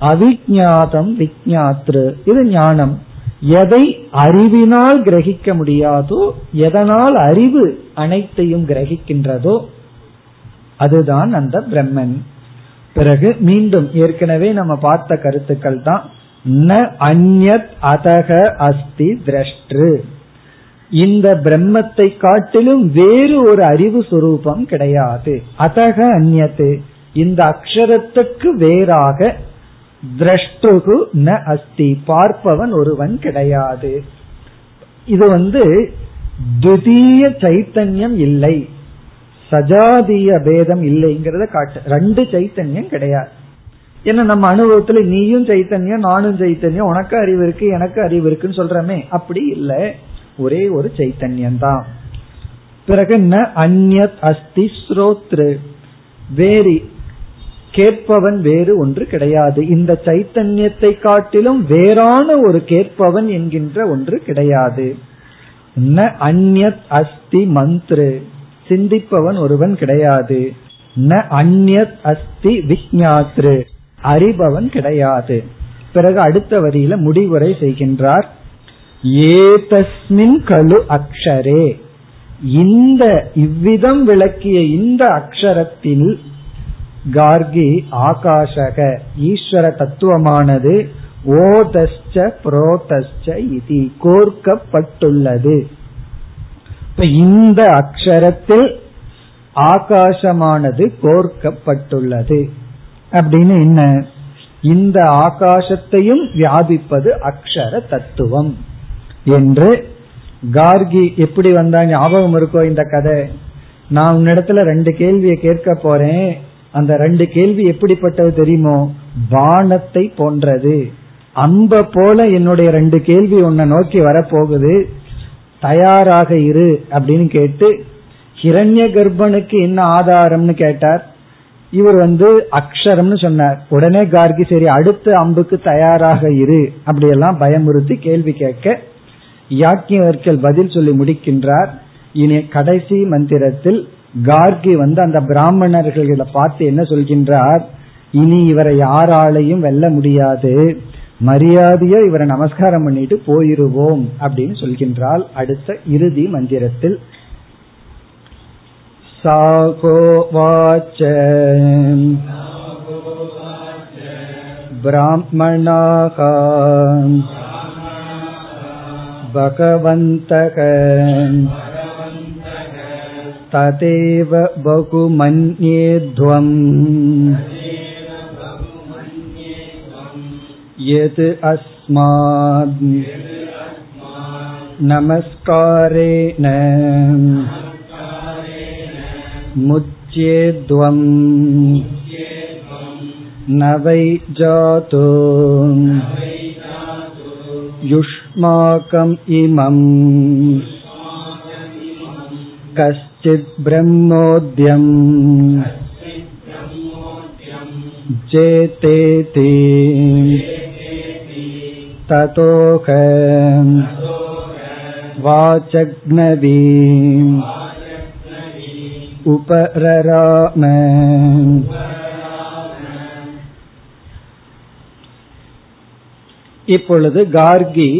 அவிஜாதம் விஜாத்ரு இது ஞானம். எதை அறிவினால் கிரகிக்க முடியாதோ எதனால் அறிவு அனைத்தையும் கிரகிக்கின்றதோ அதுதான் அந்த பிரம்மன். பிறகு மீண்டும் ஏற்கனவே நம்ம பார்த்த கருத்துக்கள் தான் ந அந்யத் அதக அஸ்தி திரஷ்டு. இந்த பிரம்மத்தை காட்டிலும் வேறு ஒரு அறிவு சுரூபம் கிடையாது. அதக அந்நத்து இந்த அக்ஷரத்துக்கு வேறாக திரஷ்டுகு ந அஸ்தி. பார்ப்பவன் ஒருவன் கிடையாது. இது வந்து துதிய சைத்தன்யம் இல்லை. சஜாதிய பேதம் இல்லைங்கிறத காட்டு. ரெண்டு சைத்தன்யம் கிடையாது. ஏன்னா நம்ம அனுபவத்துல நீயும் சைத்தன்யம் நானும் சைத்தன்யம் உனக்கு அறிவு இருக்கு எனக்கு அறிவு இருக்குன்னு சொல்றமே. அப்படி இல்லை. ஒரே ஒரு சைத்தன்யம் தான் பிறகு ந அந்நத் அஸ்தி ஸ்ரோத்ரு. வேறு கேட்பவன் வேறு ஒன்று கிடையாது. இந்த சைத்தன்யத்தை காட்டிலும் வேறான ஒரு கேட்பவன் என்கின்ற ஒன்று கிடையாது. ந அந்நத் அஸ்தி மந்த்ரு. சிந்திப்பவன் ஒருவன் கிடையாது. ந அந்நத் அஸ்தி விஜாத்ரு அறிபவன் கிடையாது. பிறகு அடுத்த வரியில முடிவுரை செய்கின்றார். ஏதஸ்மின் கலு அக்ஷரே. இந்த இவ்விதம் விளக்கிய இந்த அக்ஷரத்தில் கார்கி ஆகாஷக ஈஸ்வர தத்துவமானது ஓதஸ்ச புரோதஸ்ச இது கோர்க்கப்பட்டுள்ளது. இப்ப இந்த அக்ஷரத்தில் ஆகாசமானது கோர்க்கப்பட்டுள்ளது. அப்படின்னு என்ன? இந்த ஆகாசத்தையும் வியாபிப்பது அக்ஷர தத்துவம். என்று கார்கி எப்படி வந்தா ஞாபகம் இருக்கோ இந்த கதை. நான் உன்னிடத்துல ரெண்டு கேள்வியை கேட்க போறேன். அந்த ரெண்டு கேள்வி எப்படிப்பட்டது தெரியுமோ? பானத்தை போன்றது. அம்ப போல என்னுடைய ரெண்டு கேள்வி உன்னை நோக்கி வரப்போகுது. தயாராக இரு அப்படின்னு கேட்டு ஹிரண்ய கர்ப்பனுக்கு என்ன ஆதாரம்னு கேட்டார். இவர் வந்து அக்ஷரம்னு சொன்னார். உடனே கார்கி சரி அடுத்த அம்புக்கு தயாராக இரு. அப்படியெல்லாம் பயமுறுத்தி கேள்வி கேட்க யாக்கியவர்கள் பதில் சொல்லி முடிக்கின்றார். இனி கடைசி மந்திரத்தில் கார்கி வந்து அந்த பிராமணர்கள பார்த்து என்ன சொல்கின்றார்? இனி இவரை யாராலையும் வெல்ல முடியாது. மரியாதையா இவரை நமஸ்காரம் பண்ணிட்டு போயிருவோம் அப்படின்னு சொல்கின்றால் அடுத்த இறுதி மந்திரத்தில். சாகோவாச்ச பிராமணாகாம் भगवन्तः तदेव बहुमन्येध्वम् यत् अस्मात् नमस्कारेण मुच्यते मुच्येद्वम् न वै जातो युष्माकम् इमम् कश्चित् ब्रह्मोद्यम् जेतेति ततोह वाचग्नवी उपरराम இப்பொழுது கார்கி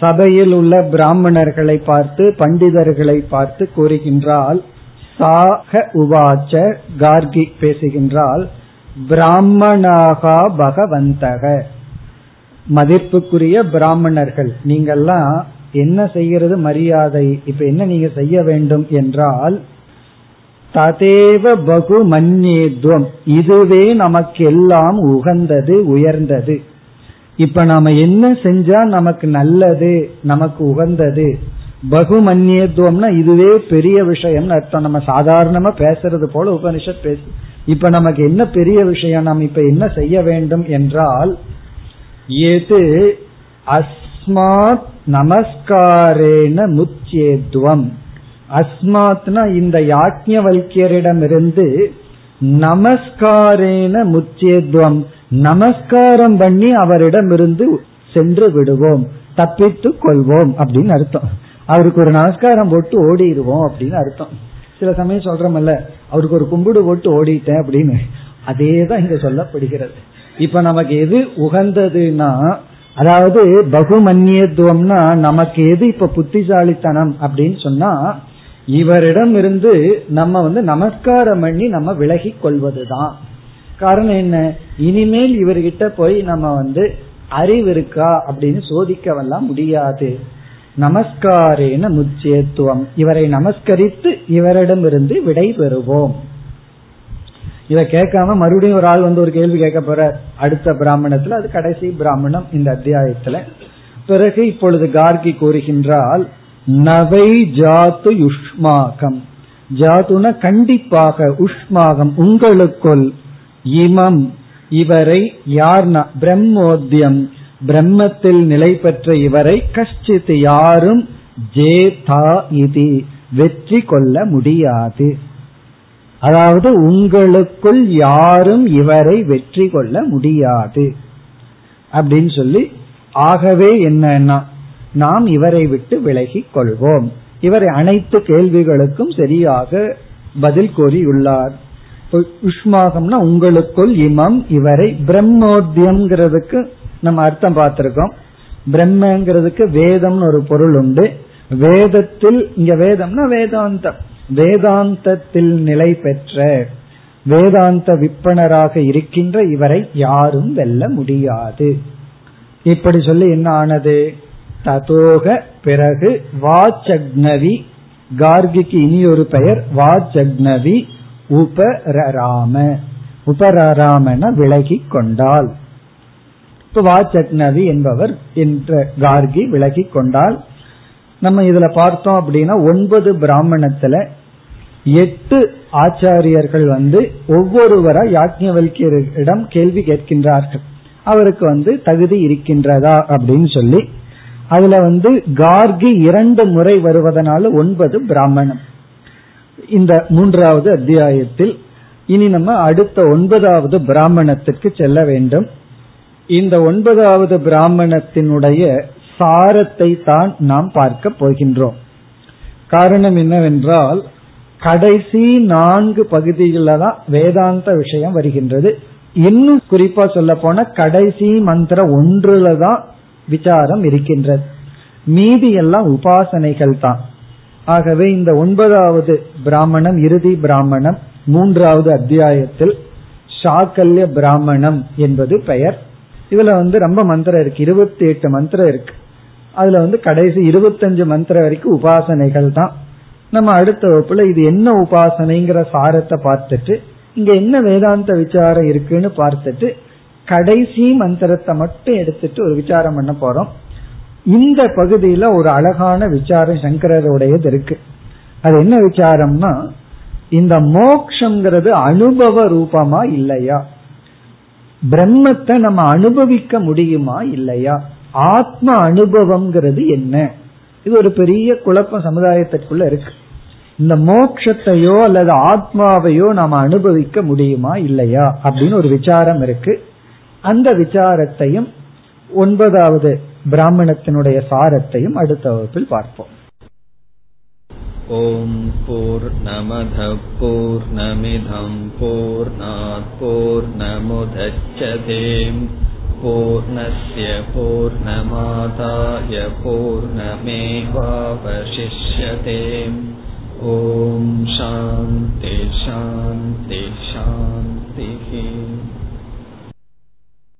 சபையில் உள்ள பிராமணர்களை பார்த்து பண்டிதர்களை பார்த்து கூறுகின்றால் சாக உவாச்ச கார்கி பேசுகின்றால் பிராமணாகா பகவந்தக. மதிப்புக்குரிய பிராமணர்கள் நீங்கெல்லாம் என்ன செய்கிறது மரியாதை? இப்ப என்ன நீங்க செய்ய வேண்டும் என்றால் ததேவ பகு மன்யேத்வம். இதுவே நமக்கு எல்லாம் உகந்தது உயர்ந்தது. இப்ப நாம என்ன செஞ்சா நமக்கு நல்லது நமக்கு உகந்தது? பகுமன்யத்துவம்னா இதுவே பெரிய விஷயம் அர்த்தம். நம்ம சாதாரணமா பேசுறது போல உபனிஷத் பேசு. இப்ப நமக்கு என்ன பெரிய விஷயம்? நாம் இப்ப என்ன செய்ய வேண்டும் என்றால் எது அஸ்மாத் நமஸ்காரேன முச்சேத்துவம் அஸ்மாத்னா இந்த யாக்ஞவல்யரிடமிருந்து நமஸ்காரேன முச்சேத்வம் நமஸ்காரம் பண்ணி அவரிடமிருந்து சென்று விடுவோம் தப்பித்து கொள்வோம் அப்படின்னு அர்த்தம். அவருக்கு ஒரு நமஸ்காரம் போட்டு ஓடிடுவோம் அப்படின்னு அர்த்தம். சில சமயம் சொல்றமல்ல அவருக்கு ஒரு கும்பிடு போட்டு ஓடிட்டேன் அப்படின்னு. அதே தான் இங்க சொல்லப்படுகிறது. இப்ப நமக்கு எது உகந்ததுன்னா அதாவது பகுமன்யத்துவம்னா நமக்கு எது இப்ப புத்திசாலித்தனம் அப்படின்னு சொன்னா இவரிடம் இருந்து நம்ம வந்து நமஸ்காரம் பண்ணி நம்ம விலகி கொள்வதுதான். காரணம் என்ன? இனிமேல் இவர்கிட்ட போய் நம்ம வந்து அறிவு இருக்கா அப்படின்னு சோதிக்கவெல்லாம் முடியாது. நமஸ்காரேன முச்சியத்துவம் இவரை நமஸ்கரித்து இவரிடமிருந்து விடை பெறுவோம். இத கேட்காம மறுபடியும் ஒரு ஆள் வந்து ஒரு கேள்வி கேட்க போற அடுத்த பிராமணத்துல அது கடைசி பிராமணம் இந்த அத்தியாயத்துல. பிறகு இப்பொழுது கார்கி கூறுகின்றால் நவை ஜாத்து யுஷ்மாகம். ஜாத்துன கண்டிப்பாக உஷ்மாகம் உங்களுக்குள். இமம். இவரை யார்னா? பிரம்மோத்தியம் பிரம்மத்தில் நிலை பெற்ற இவரை கஷ்டித் யாரும் ஜேதா இது. வெற்றி கொள்ள முடியாது. அதாவது உங்களுக்குள் யாரும் இவரை வெற்றி கொள்ள முடியாது. அப்படின்னு சொல்லி ஆகவே என்னன்னா நாம் இவரை விட்டு விலகி கொள்வோம். இவரை அனைத்து கேள்விகளுக்கும் சரியாக பதில் கூறியுள்ளார். உஷ்மாகம்னா உங்களுக்குள் இமம் இவரை பிரம்மோத்தியம்ங்கிறதுக்கு நம்ம அர்த்தம் பார்த்திருக்கோம். பிரம்மங்கிறதுக்கு வேதம்னு ஒரு பொருள் உண்டு. வேதத்தில் இங்க வேதம்னா வேதாந்தம். வேதாந்தத்தில் நிலை பெற்ற வேதாந்த விற்பனராக இருக்கின்ற இவரை யாரும் வெல்ல முடியாது. இப்படி சொல்லி என்ன ஆனது? ததோக பிறகு வாச்சக்னவி கார்கிக்கு இனி ஒரு பெயர் வாச்சக்னவி உபரராம. உபரராமன விலகி கொண்டால் இப்ப வாச்சக்னவி என்பவர் என்ற கார்கி விலகி கொண்டால் நம்ம இதுல பார்த்தோம் அப்படின்னா ஒன்பது பிராமணத்துல எட்டு ஆச்சாரியர்கள் வந்து ஒவ்வொருவரா யாஜ்ஞவல்கியரிடம் கேள்வி கேட்கின்றார்கள். அவருக்கு வந்து தகுதி இருக்கின்றதா அப்படின்னு சொல்லி. அதுல வந்து கார்கி இரண்டு முறை வருவதனால ஒன்பது பிராமணம். இந்த மூன்றாவது அத்தியாயத்தில் இனி நம்ம அடுத்த ஒன்பதாவது பிராமணத்திற்கு செல்ல வேண்டும். இந்த ஒன்பதாவது பிராமணத்தினுடைய சாரத்தை தான் நாம் பார்க்க போகின்றோம். காரணம் என்னவென்றால் கடைசி நான்கு பகுதிகளில் தான் வேதாந்த விஷயம் வருகின்றது. இன்னும் குறிப்பா சொல்ல போன கடைசி மந்திர ஒன்றுல தான் விசாரம் இருக்கின்றது. மீதி எல்லாம் உபாசனைகள் தான். ஆகவே இந்த ஒன்பதாவது பிராமணம் இறுதி பிராமணம் மூன்றாவது அத்தியாயத்தில் சாக்கல்ய பிராமணம் என்பது பெயர். இதுல வந்து ரொம்ப மந்திரம் இருக்கு. இருபத்தி எட்டு மந்திரம் இருக்கு. அதுல வந்து கடைசி இருபத்தஞ்சு மந்திரம் வரைக்கும் உபாசனைகள் தான். நம்ம அடுத்த வகுப்புல இது என்ன உபாசனைங்கிற சாரத்தை பார்த்துட்டு இங்க என்ன வேதாந்த விசாரம் இருக்குன்னு பார்த்துட்டு கடைசி மந்திரத்தை மட்டும் எடுத்துட்டு ஒரு விசாரம் பண்ண போறோம். இந்த பகுதியில ஒரு அழகான விசாரம் சங்கரருடையது இருக்கு. அது என்ன விசாரம்னா இந்த மோக்ஷங்கிறது அனுபவ ரூபமா இல்லையா? பிரம்மத்தை நம்ம அனுபவிக்க முடியுமா இல்லையா? ஆத்ம அனுபவம்ங்கிறது என்ன? இது ஒரு பெரிய குழப்பம் சமுதாயத்திற்குள்ள இருக்கு. இந்த மோக்ஷத்தையோ அல்லது ஆத்மாவையோ நாம் அனுபவிக்க முடியுமா இல்லையா? அப்படின்னு ஒரு விசாரம் இருக்கு. அந்த விசாரத்தையும் ஒன்பதாவது பிராமணத்தினுடைய சாரத்தையும் அடுத்த வகுப்பில் பார்ப்போம். ஓம் போர் நமத போர் நமிதம் போர் நாற்போர் நமுதச்சதேம் பூர்ணய பூர்ணமாதாய பூர்ணமேவாவசிஷ்யதேம் ஓம் சாந்தி சாந்தி சாந்திஹி.